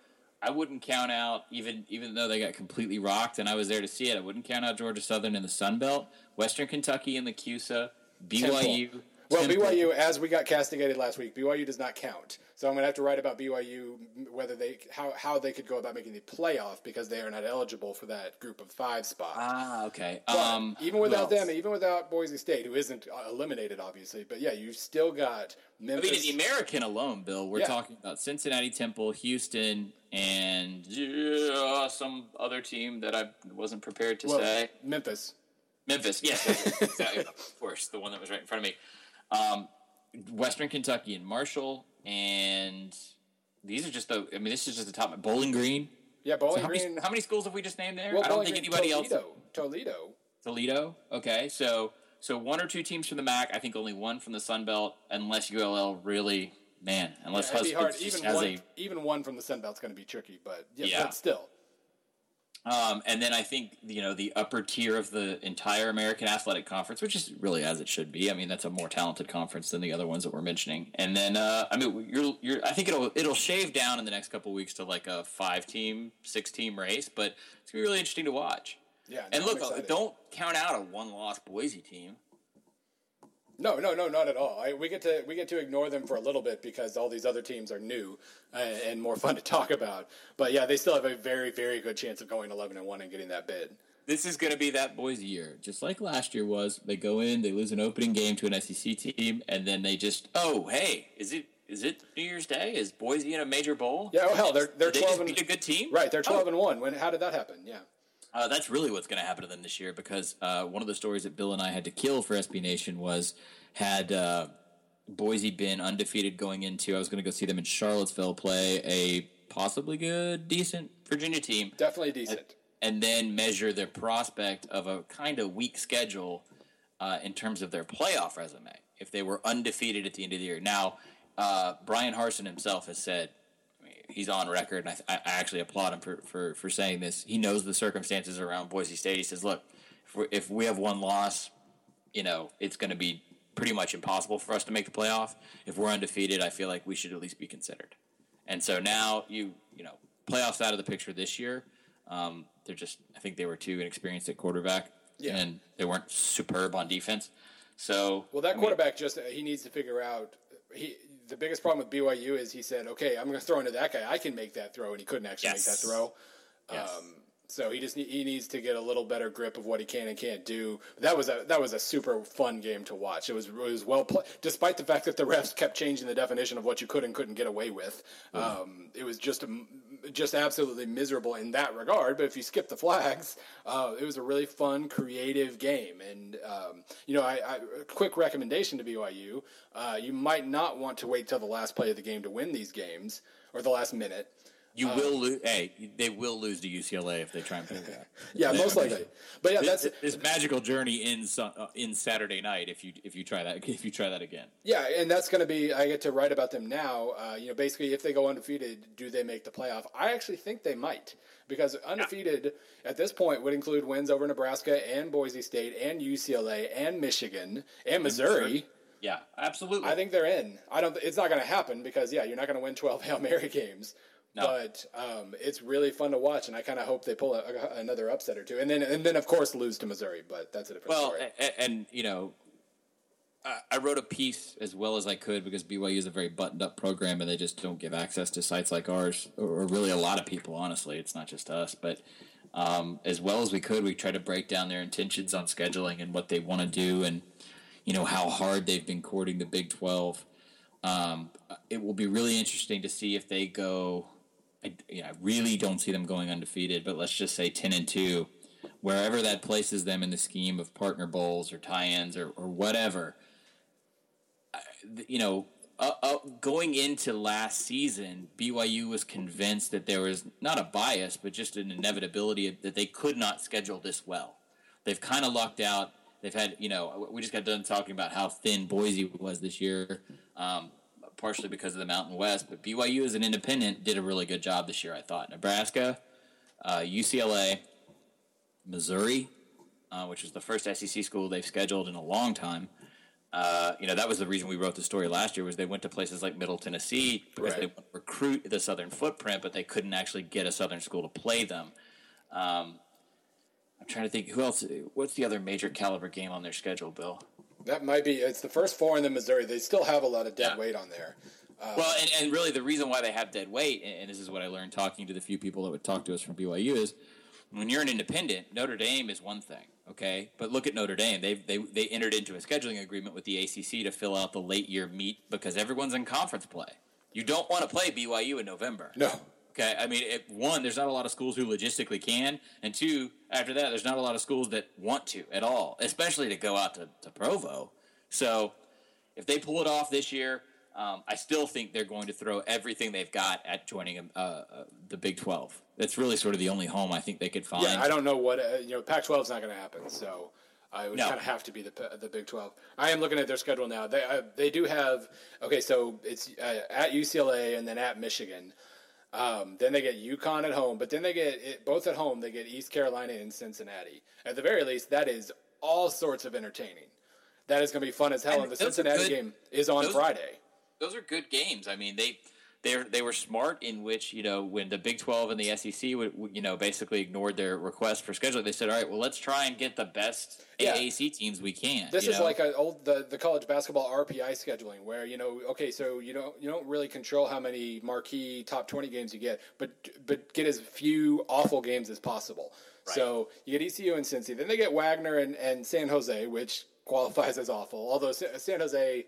I wouldn't count out even even though they got completely rocked, and I was there to see it. I wouldn't count out Georgia Southern in the Sun Belt, Western Kentucky in the CUSA, BYU. Temple. Well, BYU, as we got castigated last week, BYU does not count. So I'm going to have to write about BYU whether they how how they could go about making the playoff because they are not eligible for that group of five spot. Ah, okay. Um, even without them, even without Boise State, who isn't uh, eliminated, obviously, but yeah, you've still got Memphis. I mean, in the American alone, Bill, we're yeah. talking about Cincinnati, Temple, Houston, and uh, some other team that I wasn't prepared to well, say. Memphis. Memphis, yes, exactly. of course, the one that was right in front of me. Um, Western Kentucky and Marshall, and these are just the. I mean, this is just the top. Bowling Green. Yeah, Bowling So how, Green. many, how many schools have we just named there? well, I don't Bowling think anybody Toledo, else. Toledo. Toledo. Okay, so so one or two teams from the MAC. I think only one from the Sun Belt, unless ULL really, man, unless be hard. Even has one, a even one from the Sun Belt's going to be tricky, but yeah, Yeah. but still. Um, and then I think you know the upper tier of the entire American Athletic Conference, which is really as it should be. I mean, that's a more talented conference than the other ones that we're mentioning. And then uh, I mean, you're, you're I think it'll it'll shave down in the next couple weeks to like a five team, six team race, but it's gonna be really interesting to watch. Yeah. no, And look, don't count out a one loss Boise team. No, no, no, not at all. I, we get to we get to ignore them for a little bit because all these other teams are new uh, and more fun to talk about. But yeah, they still have a very, very good chance of going eleven and one and getting that bid. This is going to be that Boise year, just like last year was. They go in, they lose an opening game to an SEC team, and then they just, oh, hey, is it is it New Year's Day? Is Boise in a major bowl? Yeah, oh hell, they're they're Did they twelve just and a good team, right. They're twelve Oh. and one. When how did that happen? Yeah. Uh, that's really what's going to happen to them this year because uh, one of the stories that Bill and I had to kill for SB Nation was had uh, Boise been undefeated going into, I was going to go see them in Charlottesville play a possibly good, decent Virginia team, Definitely decent. and then measure their prospect of a kind of weak schedule uh, in terms of their playoff resume if they were undefeated at the end of the year. Now, uh, Bryan Harsin himself has said he's on record, and I, I actually applaud him for, for, for saying this. He knows the circumstances around Boise State. He says, "Look, if, we if we have one loss, you know, it's going to be pretty much impossible for us to make the playoff. If we're undefeated, I feel like we should at least be considered." And so now you you know playoffs out of the picture this year. Um, they're just I think they were too inexperienced at quarterback, Yeah. and they weren't superb on defense. So Well, that I mean, quarterback just he needs to figure out. He the biggest problem with BYU is he said, "Okay, I'm going to throw into that guy. I can make that throw," and he couldn't actually Yes. make that throw. Yes. Um, so he just he needs to get a little better grip of what he can and can't do. That was a that was a super fun game to watch. It was it was well played, despite the fact that the refs kept changing the definition of what you could and couldn't get away with. Um, it was just a, just absolutely miserable in that regard. But if you skip the flags, uh, it was a really fun, creative game. And um, you know, I, I a quick recommendation to BYU: uh, you might not want to wait till the last play of the game to win these games or the last minute. You will lose. Hey, they will lose to UCLA if they try and pull that. Yeah, They- most likely. But yeah, that's this, this magical journey in uh, in Saturday night. If you if you try that if you try that again. Yeah, and that's going to be. I get to write about them now. Uh, you know, basically, if they go undefeated, do they make the playoff? I actually think they might because undefeated at this point would include wins over Nebraska and Boise State and UCLA and Michigan and Missouri. Yeah, absolutely. I think they're in. I don't. It's not going to happen because yeah, you're not going to win 12 Hail Mary games. No. But um, it's really fun to watch, and I kind of hope they pull a, a, another upset or two, and then and then of course lose to Missouri. But that's a different Well, story. and, and you know, I, I wrote a piece as well as I could because BYU is a very buttoned up program, and they just don't give access to sites like ours, or, or really a lot of people. Honestly, it's not just us, but. Um, as well as we could, we try to break down their intentions on scheduling and what they want to do, and you know how hard they've been courting the Big Twelve. Um, it will be really interesting to see if they go. I, I really don't see them going undefeated, but let's just say ten and two, wherever that places them in the scheme of partner bowls or tie-ins or, or whatever. I- You know, uh, uh, going into last season, BYU was convinced that there was not a bias, but just an inevitability that they could not schedule this well. They've kind of lucked out. They've had, you know, we just got done talking about how thin Boise was this year, um, partially because of the Mountain West. But BYU as an independent did a really good job this year, I thought. Nebraska, uh, UCLA, Missouri, uh, which is the first SEC school they've scheduled in a long time. Uh, you know, that was the reason we wrote the story last year was they went to places like Middle Tennessee because Right. they want to recruit the Southern footprint, but they couldn't actually get a Southern school to play them. Um, I'm trying to think who else. What's the other major caliber game on their schedule, Bill? That might be. It's the first four in the Missouri. They still have a lot of dead Yeah. weight on there. Uh, well, and, and really the reason why they have dead weight, and, and this is what I learned talking to the few people that would talk to us from BYU, is when you're an independent, Notre Dame is one thing, okay? But look at Notre Dame. They they they entered into a scheduling agreement with the ACC to fill out the late year meet because everyone's in conference play. You don't want to play BYU in November. No. Okay, I mean, it, one, there's not a lot of schools who logistically can, and two, after that, there's not a lot of schools that want to at all, especially to go out to, to Provo. So, if they pull it off this year, Um, I still think they're going to throw everything they've got at joining uh, uh, the Big Twelve. That's really sort of the only home I think they could find. Yeah, I don't know what uh, you know. Pac-12 is not going to happen, so uh, it would No. kind of have to be the the Big 12. I am looking at their schedule now. They uh, they do have okay, so it's uh, at UCLA and then at Michigan. Um, then they get UConn at home, but then they get it, both at home. They get East Carolina and Cincinnati. At the very least, that is all sorts of entertaining. That is going to be fun as hell. And And the Cincinnati good- game is on those- Friday. those are good games. I mean, they they they were smart in which you know when the Big Twelve and the SEC would, you know basically ignored their request for scheduling. They said, all right, well, let's try and get the best Yeah. AAC teams we can. This is know? like a old the, the college basketball RPI scheduling where you know okay so you don't you don't really control how many marquee top 20 games you get but but get as few awful games as possible. So you get ECU and Cincy, then they get Wagner and, and San Jose, which qualifies as awful. Although San Jose,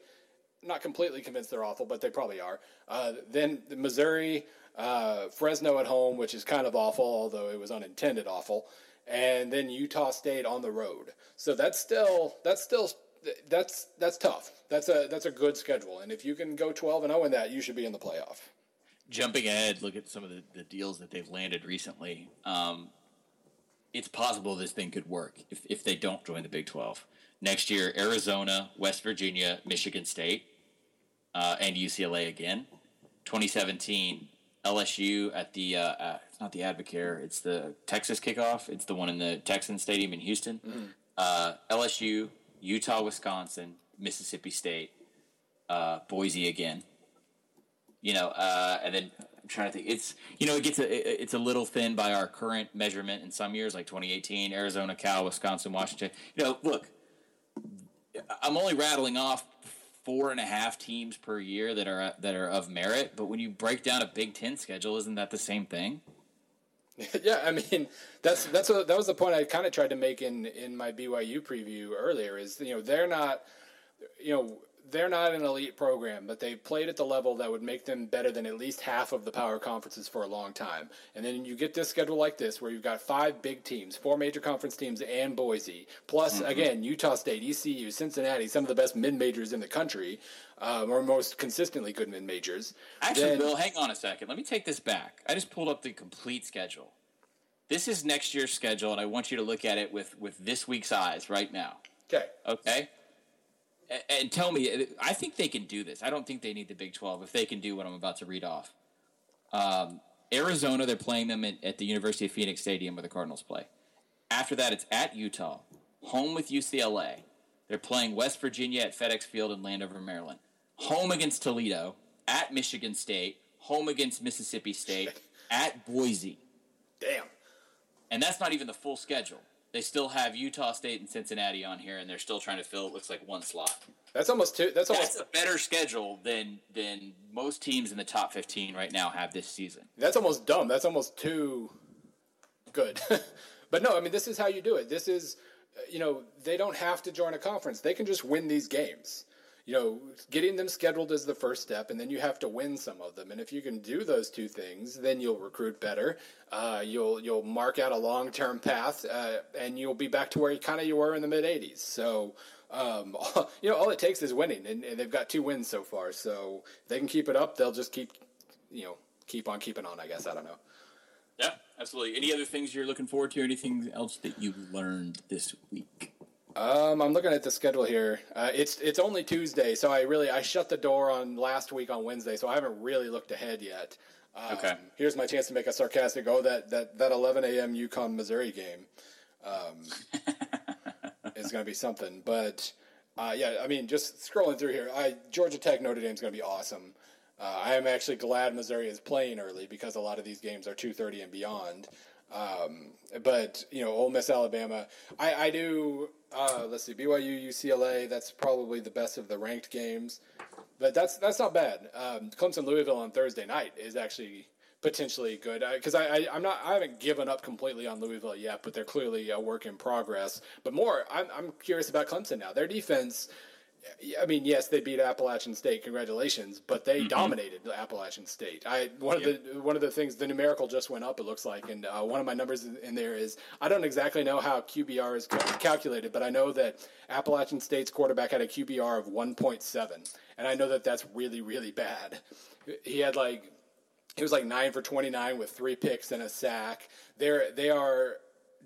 not completely convinced they're awful, but they probably are. Uh, then Missouri, uh, Fresno at home, which is kind of awful, although it was unintended awful, and then Utah State on the road. So that's still that's still that's that's tough. That's a that's a good schedule, and if you can go twelve and zero in that, you should be in the playoff. jumping ahead, look at some of the, the deals that they've landed recently. Um, it's possible this thing could work if, if they don't join the Big 12. Next year, Arizona, West Virginia, Michigan State, uh, and UCLA again. 2017, LSU at the, uh, uh, it's not the Advocare, it's the Texas kickoff. It's the one in the Texan Stadium in Houston. Uh, LSU, Utah, Wisconsin, Mississippi State, uh, Boise again you know, uh, and then I'm trying to think. It's you know, it gets a it- it's a little thin by our current measurement in some years, like 2018, Arizona, Cal, Wisconsin, Washington. You know, look, I'm only rattling off four and a half teams per year that are that are of merit, but when you break down a Big Ten schedule, isn't that the same thing? yeah, I mean that's that's what, that was the point I kind of tried to make in in my BYU preview earlier. Is you know they're not you know they're not an elite program, but they played at the level that would make them better than at least half of the power conferences for a long time. And then you get this schedule like this, where you've got five big teams, four major conference teams, and Boise, plus again Utah State, ECU, Cincinnati, some of the best mid majors in the country, um, or most consistently good mid majors. Actually, Bill, hang on a second. Let me take this back. I just pulled up the complete schedule. This is next year's schedule, and I want you to look at it with with this week's eyes right now. okay. Okay. And tell me, I think they can do this. I don't think they need the Big 12 if they can do what I'm about to read off. Um, Arizona, they're playing them at, at the University of Phoenix Stadium where the Cardinals play. After that, it's at Utah, home with UCLA. They're playing West Virginia at FedEx Field in Landover, Maryland. Home against Toledo, at Michigan State, home against Mississippi State, at Boise. Damn. And that's not even the full schedule. They still have Utah State and Cincinnati on here, and they're still trying to fill it looks like one slot. That's almost two. That's almost That's a better schedule than than most teams in the top 15 right now have this season. That's almost dumb. That's almost too good. but no, I mean, this is how you do it. This is, you know, they don't have to join a conference. They can just win these games. You know, getting them scheduled is the first step, and then you have to win some of them. And if you can do those two things, then you'll recruit better. Uh, you'll you'll mark out a long term path, uh, and you'll be back to where you kind of you were in the mid '80s. So. Um, you know, all it takes is winning, and, and they've got two wins so far. So if they can keep it up, they'll just keep, you know, keep on keeping on. I guess I don't know. Yeah, absolutely. Any other things you're looking forward to? Anything else that you learned this week? Um, I'm looking at the schedule here. Uh, it's it's only Tuesday, so I really I shut the door on last week on Wednesday, so I haven't really looked ahead yet. Um, Okay. Here's my chance to make a sarcastic. Oh, that that that 11 a.m. UConn Missouri game um, is going to be something. But uh, yeah, I mean, just scrolling through here, I Georgia Tech Notre Dame is going to be awesome. Uh, I am actually glad Missouri is playing early because a lot of these games are 2:30 and beyond. Um, but you know, Ole Miss, Alabama. I, I do. Uh, let's see, BYU, UCLA. That's probably the best of the ranked games. But that's that's not bad. Um, Clemson, Louisville on Thursday night is actually potentially good because I, I I'm not I haven't given up completely on Louisville yet, but they're clearly a work in progress. But more, I'm I'm curious about Clemson now. Their defense I mean, yes, they beat Appalachian State. Congratulations, but they mm-hmm. dominated Appalachian State. I one yep. of the one of the things the numerical just went up. It looks like, and uh, one of my numbers in there is I don't exactly know how QBR is calculated, but I know that Appalachian State's quarterback had a QBR of 1.7, and I know that that's really really bad. He had like he was like nine for 29 with three picks and a sack. They're they are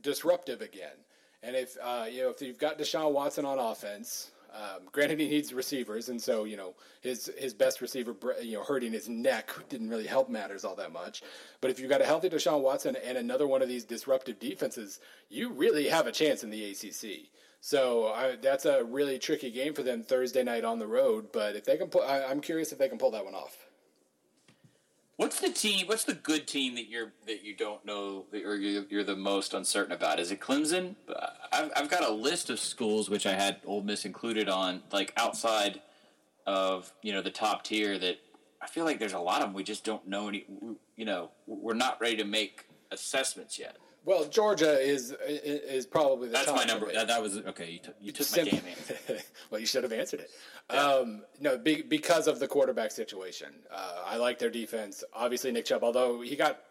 disruptive again. And if uh, you know if you've got Deshaun Watson on offense, um, granted, he needs receivers, and so you know his his best receiver, you know, hurting his neck didn't really help matters all that much. But if you've got a healthy Deshaun Watson and another one of these disruptive defenses, you really have a chance in the ACC. So I, that's a really tricky game for them Thursday night on the road. But if they can, pull, I, I'm curious if they can pull that one off. What's the team? What's the good team that you're that you don't know or you're, you're the most uncertain about? Is it Clemson? Uh, I've, I've got a list of schools which I had Ole Miss included on, like outside of you know the top tier. That I feel like there's a lot of them we just don't know any. You know, we're not ready to make assessments yet. Well, Georgia is is probably the that's my number. That, that was okay. You, t- you took Sim- my answer. well, you should have answered it. Um, no, be, because of the quarterback situation. Uh, I like their defense. Obviously, Nick Chubb, although he got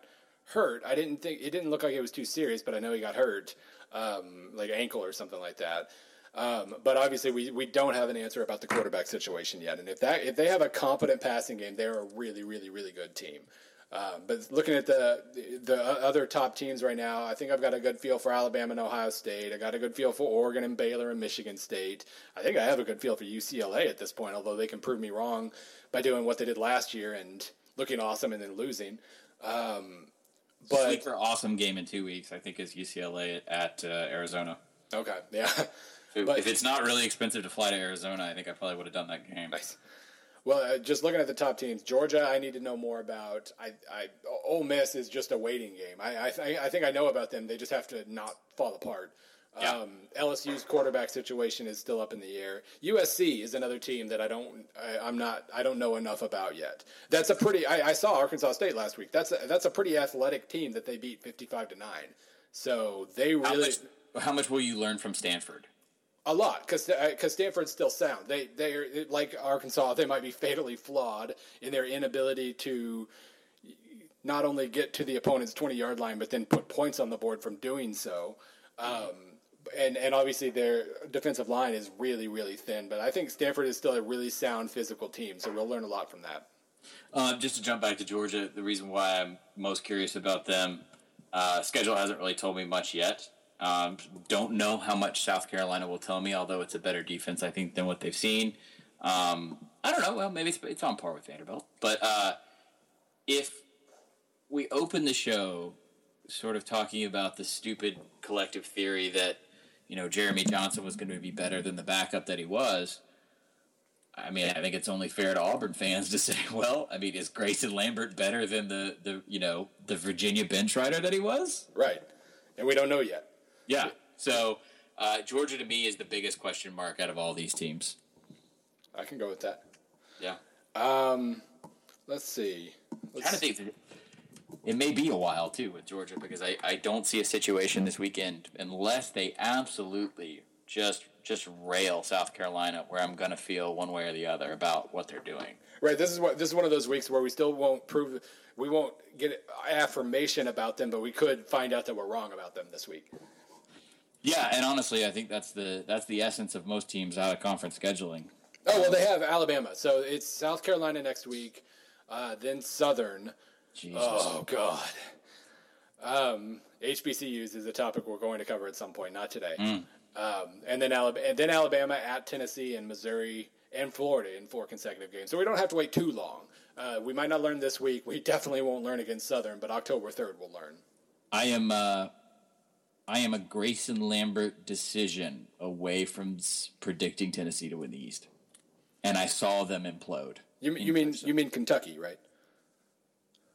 hurt, I didn't think it didn't look like it was too serious, but I know he got hurt, um, like ankle or something like that. Um, but obviously, we, we don't have an answer about the quarterback situation yet. And if that if they have a competent passing game, they're a really really really good team. Um, but looking at the the other top teams right now, I think I've got a good feel for Alabama and Ohio State. I got a good feel for Oregon and Baylor and Michigan State. I think I have a good feel for UCLA at this point, although they can prove me wrong by doing what they did last year and looking awesome and then losing. Um, but sleeper awesome game in two weeks, I think, is UCLA at uh, Arizona. Okay, yeah. If, but, if it's not really expensive to fly to Arizona, I think I probably would have done that game. Nice. Well, uh, just looking at the top teams, Georgia, I need to know more about. I, I Ole Miss is just a waiting game. I, I, th- I think I know about them. They just have to not fall apart. Yeah. Um, LSU's quarterback situation is still up in the air. USC is another team that I don't, I, am not, I don't know enough about yet. That's a pretty. I, I, saw Arkansas State last week. That's a, that's a pretty athletic team that they beat 55 to nine. So they really. How much, how much will you learn from Stanford? A lot, because because uh, Stanford's still sound. They they are like Arkansas. They might be fatally flawed in their inability to not only get to the opponent's twenty yard line, but then put points on the board from doing so. Um, and and obviously their defensive line is really really thin. But I think Stanford is still a really sound physical team, so we'll learn a lot from that. Uh, just to jump back to Georgia, the reason why I'm most curious about them, uh, schedule hasn't really told me much yet. Um, don't know how much South Carolina will tell me, although it's a better defense, I think, than what they've seen. Um, I don't know. Well, maybe it's, it's on par with Vanderbilt. But uh, if we open the show sort of talking about the stupid collective theory that, you know, Jeremy Johnson was going to be better than the backup that he was, I mean, I think it's only fair to Auburn fans to say, well, I mean, is Grayson Lambert better than the, the you know, the Virginia bench rider that he was? Right. And we don't know yet. Yeah. So uh, Georgia to me is the biggest question mark out of all these teams. I can go with that. Yeah. Um, let's see. Let's trying to think. It may be a while too with Georgia because I, I don't see a situation this weekend unless they absolutely just just rail South Carolina where I'm gonna feel one way or the other about what they're doing. Right. This is what this is one of those weeks where we still won't prove we won't get affirmation about them, but we could find out that we're wrong about them this week. Yeah, and honestly, I think that's the that's the essence of most teams out of conference scheduling. Oh well, they have Alabama, so it's South Carolina next week, uh, then Southern. Jesus. Oh God. Um, HBCUs is a topic we're going to cover at some point, not today. Mm. Um, and then Alabama, and then Alabama at Tennessee and Missouri and Florida in four consecutive games. So we don't have to wait too long. Uh, we might not learn this week. We definitely won't learn against Southern, but October third we'll learn. I am. Uh, I am a Grayson Lambert decision away from predicting Tennessee to win the East, and I saw them implode. You, you mean you mean Kentucky, right?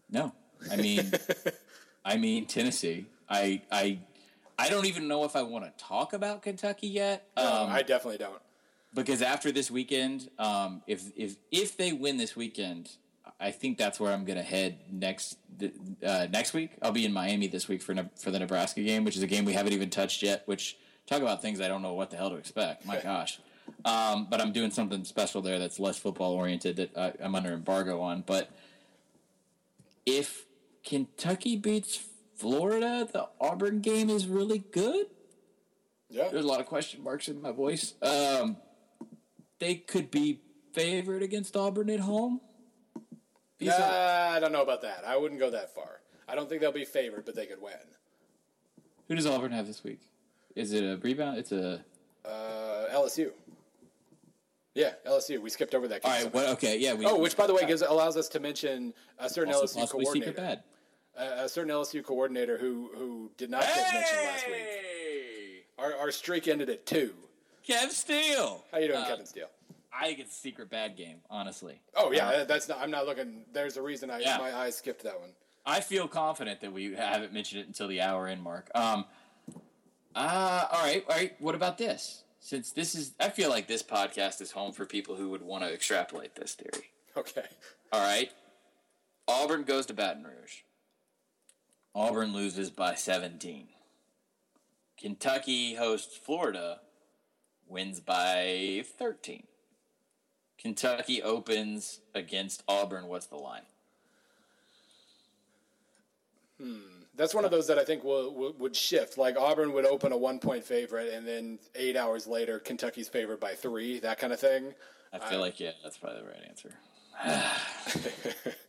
No, I mean I mean Tennessee. I I I don't even know if I want to talk about Kentucky yet. No, um, I definitely don't. Because after this weekend, um, if if if they win this weekend, I think that's where I'm going to head next uh, next week. I'll be in Miami this week for for the Nebraska game, which is a game we haven't even touched yet. Which talk about things I don't know what the hell to expect. My gosh. Um, but I'm doing something special there that's less football oriented that I, I'm under embargo on. But if Kentucky beats Florida, the Auburn game is really good. Yeah. There's a lot of question marks in my voice. Um, they could be favored against Auburn at home. These are- I don't know about that. I wouldn't go that far. I don't think they'll be favored, but they could win. who does Auburn have this week? Is it a rebound? It's a. Uh, LSU. Yeah, LSU. We skipped over that. All game right. somehow. What? Okay. Yeah. We, Oh, which by the way gives allows us to mention a certain also LSU coordinator, bad. a, certain LSU coordinator who who did not get mentioned last week. Our, our streak ended at two. Kev Steele. How you doing, Uh, Kevin Steele? I think it's a secret bad game. Honestly. Oh yeah, that- that's not. I'm not looking. There's a reason I Yeah. my eyes skipped that one. I feel confident that we haven't mentioned it until the hour in mark. Um, uh, all right, all right. What about this? Since this is, I feel like this podcast is home for people who would want to extrapolate this theory. Okay. All right. Auburn goes to Baton Rouge. Auburn loses by 17. Kentucky hosts Florida, wins by 13. Kentucky opens against Auburn. What's the line? That's one of those that I think will, will would shift. Like Auburn would open a one point favorite, and then eight hours later, Kentucky's favored by three. That kind of thing. I feel like, yeah, that's probably the right answer.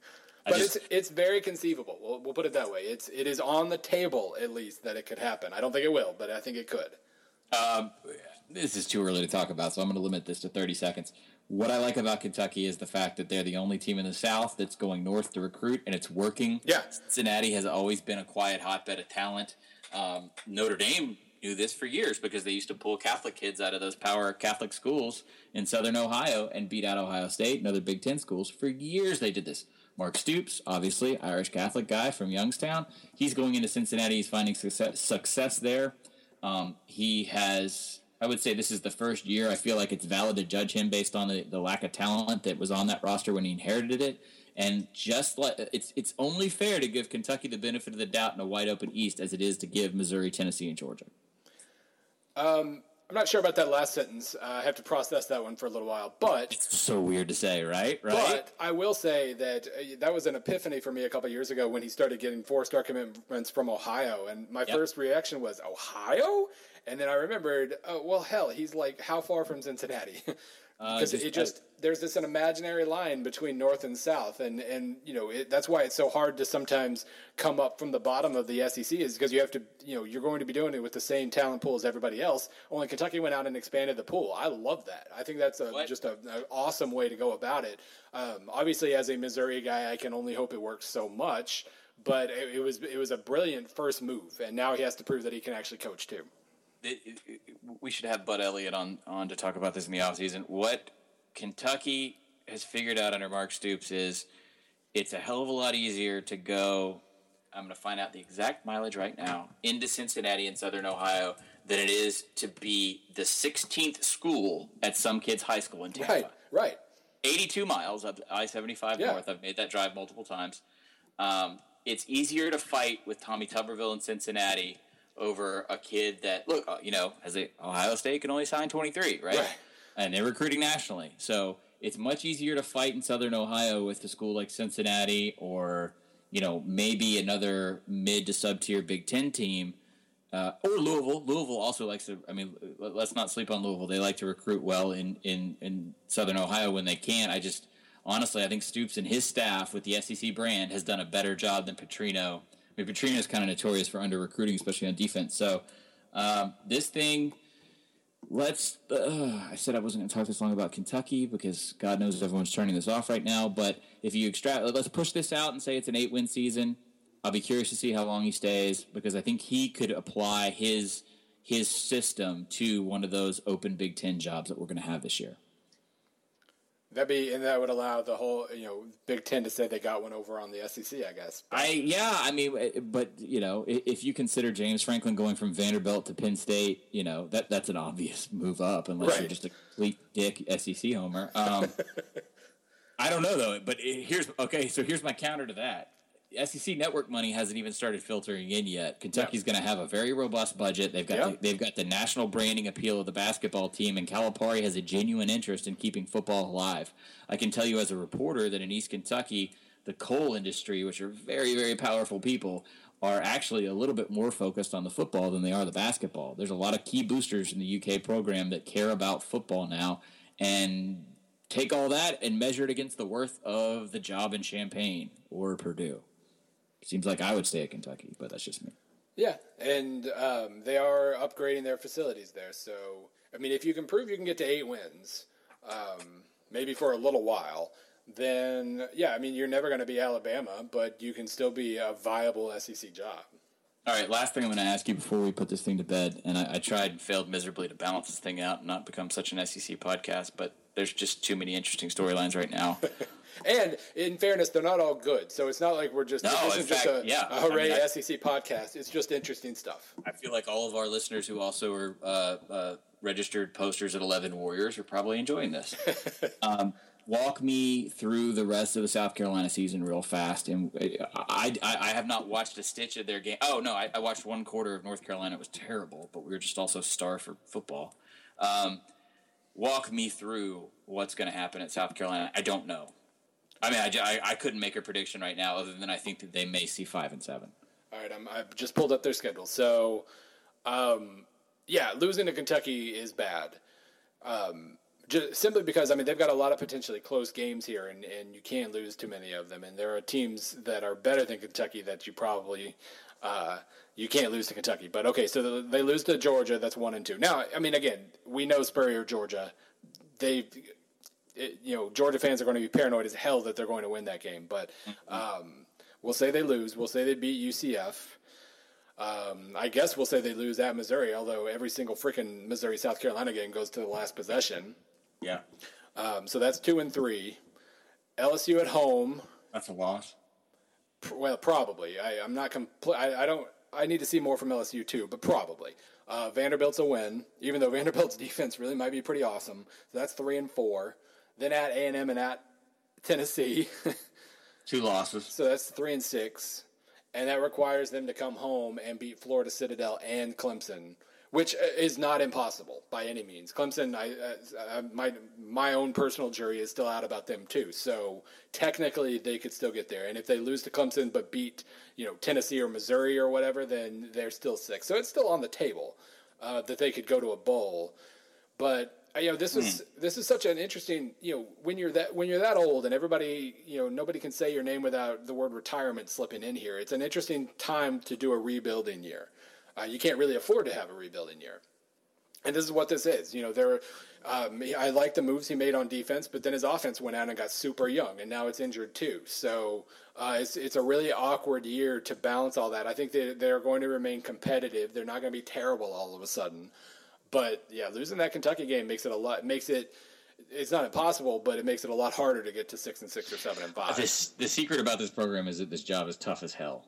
But just- it's it's very conceivable. We'll, we'll put it that way. It's it is on the table at least that it could happen. I don't think it will, but I think it could. Um, this is too early to talk about, so I'm going to limit this to 30 seconds. What I like about Kentucky is the fact that they're the only team in the South that's going north to recruit, and it's working. Yeah. Cincinnati has always been a quiet hotbed of talent. Um, Notre Dame knew this for years because they used to pull Catholic kids out of those power Catholic schools in Southern Ohio and beat out Ohio State and other Big Ten schools. For years, they did this. Mark Stoops, obviously Irish Catholic guy from Youngstown, he's going into Cincinnati. He's finding success, success there. Um, he has, I would say, this is the first year. I feel like it's valid to judge him based on the, the lack of talent that was on that roster when he inherited it. And just like it's, it's only fair to give Kentucky the benefit of the doubt in a wide open East as it is to give Missouri, Tennessee, and Georgia. I'm not sure about that last sentence. Uh, I have to process that one for a little while, but it's So weird to say, right? Right. But I will say that uh, that was an epiphany for me a couple years ago when he started getting four-star commitments from Ohio, and my Yep. first reaction was Ohio, and then I remembered, oh well, hell, he's like how far from Cincinnati? Because just- it just there's this an imaginary line between north and south, and and you know it, that's why it's so hard to sometimes come up from the bottom of the SEC is because you have to you know you're going to be doing it with the same talent pool as everybody else. Only Kentucky went out and expanded the pool. I love that. I think that's a, What? just a, an awesome way to go about it. Um, obviously, as a Missouri guy, I can only hope it works so much. But it, it was it was a brilliant first move, and now he has to prove that he can actually coach too. It- it- we should have Bud Elliott on, on to talk about this in the offseason. What Kentucky has figured out under Mark Stoops is it's a hell of a lot easier to go. I'm going to find out the exact mileage right now into Cincinnati and Southern Ohio than it is to be the 16th school at some kid's high school in Tampa. Right, right. 82 miles up I 75 Yeah. north. I've made that drive multiple times. Um, it's easier to fight with Tommy Tuberville in Cincinnati over a kid that, look, uh, you know, as a Ohio State can only sign 23, right? Right. And they're recruiting nationally. So it's much easier to fight in Southern Ohio with a school like Cincinnati or, you know, maybe another mid to sub tier Big Ten team. Uh, or Louisville. Louisville also likes to. I mean, let- let's not sleep on Louisville. They like to recruit well in, in, in Southern Ohio when they can. I just honestly, I think Stoops and his staff with the SEC brand has done a better job than Petrino. I mean, Petrino is kind of notorious for under recruiting, especially on defense. So um, this thing, let's. Uh, I said I wasn't going to talk this long about Kentucky because God knows everyone's turning this off right now. But if you extract, let's push this out and say it's an eight-win season. I'll be curious to see how long he stays because I think he could apply his his system to one of those open Big Ten jobs that we're going to have this year. That'd be and that would allow the whole you know Big Ten to say they got one over on the SEC. I guess. I yeah, I mean, eh, but you know, if you consider James Franklin going from Vanderbilt to Penn State, you know that that's an obvious move up, unless you're just a complete dick SEC homer. Um, I don't know though, but eh, here's okay. So here's my counter to that. SEC network money hasn't even started filtering in yet. Kentucky's going to have a very robust budget. They've got Yeah. the, they've got the national branding appeal of the basketball team, and Calipari has a genuine interest in keeping football alive. I can tell you as a reporter that in East Kentucky, the coal industry, which are very very powerful people, are actually a little bit more focused on the football than they are the basketball. There's a lot of key boosters in the UK program that care about football now, and take all that and measure it against the worth of the job in Champaign or Purdue. Seems like I would stay at Kentucky, but that's just me. Yeah, and um, they are upgrading their facilities there. So, I mean, if you can prove you can get to eight wins, um, maybe for a little while, then yeah, I mean, you're never going to be Alabama, but you can still be a viable SEC job. All right, last thing I'm going to ask you before we put this thing to bed, and I, I tried and failed miserably to balance this thing out and not become such an SEC podcast, but there's just too many interesting storylines right now. And in fairness, they're not all good. So it's not like we're just No, this is just fact, a, yeah. a hooray I mean, I- SEC podcast. It's just interesting stuff. I feel like all of our listeners who also are uh, uh, registered posters at Eleven Warriors are probably enjoying this. um, walk me through the rest of the South Carolina season real fast, and I, I, I have not watched a stitch of their game. Oh no, I, I watched one quarter of North Carolina. It was terrible, but we were just also starved for football. Um, walk me through what's going to happen at South Carolina. I don't know. I mean, I I couldn't make a prediction right now, other than I think that they may see five and seven. All right, I'm, I've just pulled up their schedule. So, um, yeah, losing to Kentucky is bad. Um, just simply because I mean they've got a lot of potentially close games here, and, and you can't lose too many of them. And there are teams that are better than Kentucky that you probably uh, you can't lose to Kentucky. But okay, so they lose to Georgia. That's one and two. Now, I mean, again, we know Spurrier, Georgia. They it, you know, Georgia fans are going to be paranoid as hell that they're going to win that game. But um, we'll say they lose. We'll say they beat UCF. Um, I guess we'll say they lose at Missouri, although every single freaking Missouri South Carolina game goes to the last possession. Yeah, Um, so that's two and three. LSU at home. that's a loss. Well, probably. I, I'm not compl- I, I don't. I need to see more from LSU too, but probably. Uh, Vanderbilt's a win, even though Vanderbilt's defense really might be pretty awesome. So that's three and four. Then at A and M and at Tennessee, Two losses. so that's three and six, and that requires them to come home and beat Florida Citadel and Clemson, which uh, is not impossible by any means. Clemson, I, uh, my my own personal jury is still out about them too. So technically, they could still get there. And if they lose to Clemson but beat you know Tennessee or Missouri or whatever, then they're still six. So it's still on the table uh, that they could go to a bowl. But uh, you know, this is this is such an interesting. You know, when you're that when you're that old and everybody, you know, nobody can say your name without the word retirement slipping in here. It's an interesting time to do a rebuilding year. Uh, you can't really afford to have a rebuilding year. And this is what this is. You know, there. Um, I like the moves he made on defense, but then his offense went out and got super young, and now it's injured too. So uh, it's it's a really awkward year to balance all that. I think they they're going to remain competitive. They're not going to be terrible all of a sudden. But yeah, losing that Kentucky game makes it a lot. Makes it. It's not impossible, but it makes it a lot harder to get to six and six or seven and five. This the secret about this program is that this job is tough as hell,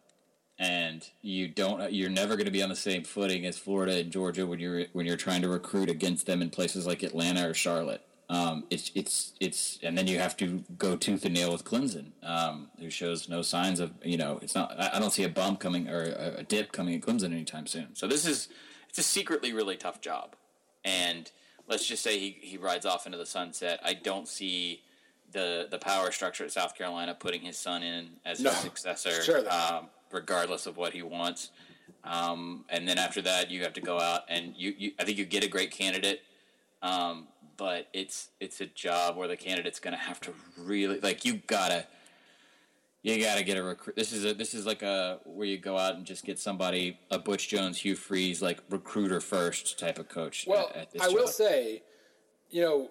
and you don't you're never going to be on the same footing as Florida and Georgia when you're when you're trying to recruit against them in places like Atlanta or Charlotte. Um, it's it's it's and then you have to go tooth and nail with Clemson, um, who shows no signs of you know it's not I I don't see a bump coming or a, a dip coming at Clemson anytime soon. So this is it's a secretly really tough job, and let's just say he, he rides off into the sunset. I don't see the the power structure at South Carolina putting his son in as No, his successor, sure um, regardless of what he wants. Um, and then after that, you have to go out and you, you I think you get a great candidate, um, but it's it's a job where the candidate's going to have to really like you gotta you gotta get a recruit. This is a this is like a where you go out and just get somebody a Butch Jones, Hugh Freeze, like recruiter first type of coach. Well, at, at I will say, you know,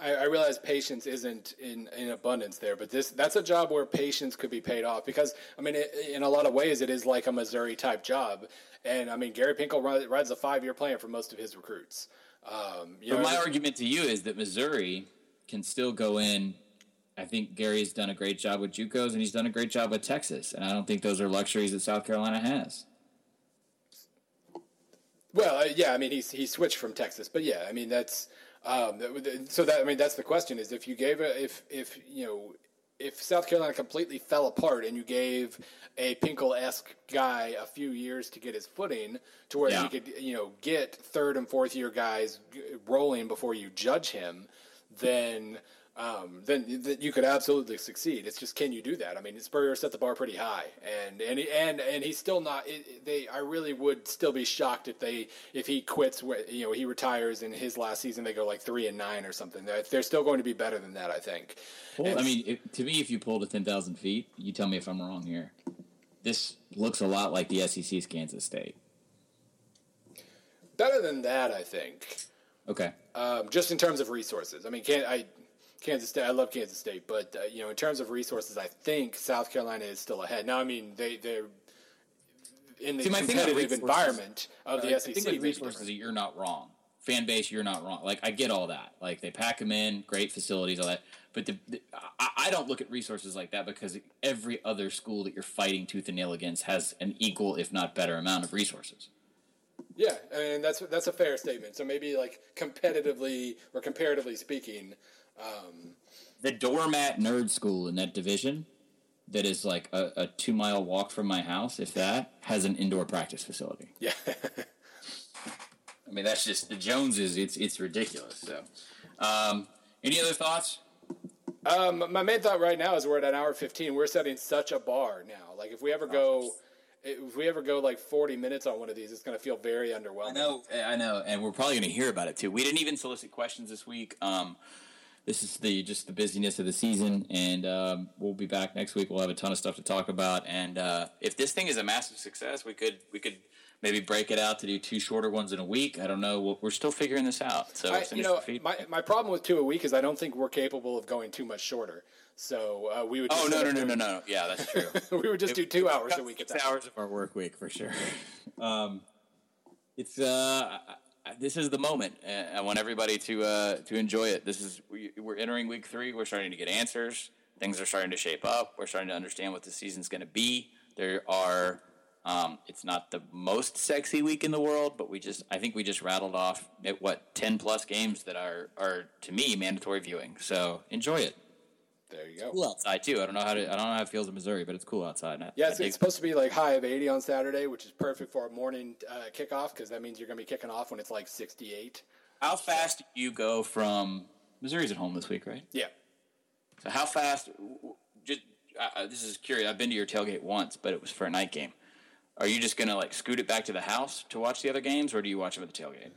I, I realize patience isn't in, in abundance there, but this that's a job where patience could be paid off because I mean, it, in a lot of ways, it is like a Missouri type job, and I mean, Gary Pinkel rides, a five year plan for most of his recruits. Um, you But know, my argument to you is that Missouri can still go in. I think Gary's done a great job with JUCOs, and he's done a great job with Texas, and I don't think those are luxuries that South Carolina has. Well, uh, yeah, I mean, he's he switched from Texas, but yeah, I mean that's um, so that I mean that's the question is if you gave a if if you know if South Carolina completely fell apart and you gave a Pinkel esque guy a few years to get his footing to where Yeah. he could, you know, get third and fourth year guys rolling before you judge him, then um, then th- you could absolutely succeed. It's just can you do that? I mean, Spurrier set the bar pretty high, and and he, and and he's still not. It, it- they I really would still be shocked if they if he quits. You know, he retires in his last season. They go like three and nine or something. They're, they're still going to be better than that, I think. Well, And- I mean, if, to me, if you pull to 10,000 feet, you tell me if I'm wrong here. This looks a lot like the SEC's Kansas State. better than that, I think. Okay. Um, just in terms of resources. I mean, can I Kansas State. I love Kansas State, but uh, you know, in terms of resources, I think South Carolina is still ahead. Now, I mean, they they're in the See, my thing with competitive environment of the I SEC. think may resources, you're not wrong. Fan base, you're not wrong. Like I get all that. Like they pack them in, great facilities, all that. But the, the, I, I don't look at resources like that because every other school that you're fighting tooth and nail against has an equal, if not better, amount of resources. Yeah, and that's that's a fair statement. So maybe like competitively or comparatively speaking, um, The doormat nerd school in that division, that is like a, a two mile walk from my house, if that, has an indoor practice facility. yeah. I mean, that's just the Joneses. It's it's ridiculous. So, um, any other thoughts? um, my main thought right now is we're at an hour fifteen. We're setting such a bar now. Like if we ever go, if we ever go like forty minutes on one of these, it's going to feel very underwhelming. I know, I know, and we're probably going to hear about it too. We didn't even solicit questions this week. Um, this is the just the busyness of the season, and um, we'll be back next week. We'll have a ton of stuff to talk about, and uh, if this thing is a massive success, we could we could maybe break it out to do two shorter ones in a week. I don't know. We're- We're still figuring this out. So, I, you know, my, my problem with two a week is I don't think we're capable of going too much shorter. So uh, we would. oh no no no no no! Yeah, that's true. we would just do two hours a week at Six hours of our work week for sure. Um, it's uh, this is the moment. Uh, I want everybody to uh, to enjoy it. This is we, we're entering week three. We're starting to get answers. Things are starting to shape up. We're starting to understand what the season's going to be. There are. Um, it's not the most sexy week in the world, but we just I think we just rattled off at what ten plus games that are are to me mandatory viewing. So enjoy it. There you go. Cool outside too. I don't know how to I don't know how it feels in Missouri, but it's cool outside. and I- Yeah, it's, it's supposed to be like high of 80 on Saturday, which is perfect for a morning uh, kickoff because that means you're going to be kicking off when it's like 68. How fast do you go from Missouri's at home this week, right? Yeah. So how fast? w- w- Just uh, this is curious. I've been to your tailgate once, but it was for a night game. Are you just gonna like scoot it back to the house to watch the other games, or do you watch them at the tailgate?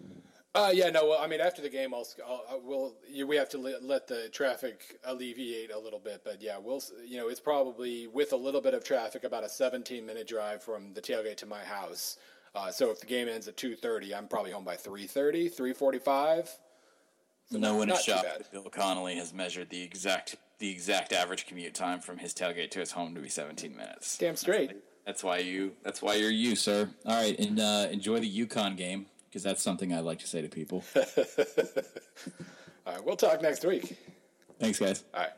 Uh, yeah, no, well, I mean, after the game, I'll, I'll, I will, you, we have to let, let the traffic alleviate a little bit, but yeah, we'll, you know, it's probably with a little bit of traffic, about a 17 minute drive from the tailgate to my house. Uh, so if the game ends at 2.30, I'm probably home by 3.30, 3.45. no one is shocked. that Bill Connelly has measured the exact the exact average commute time from his tailgate to his home to be 17 minutes. Damn straight. That's why you. That's why you're you, sir. All right, and uh, enjoy the UConn game because that's something I like to say to people. All right, we'll talk next week. Thanks, guys. All right.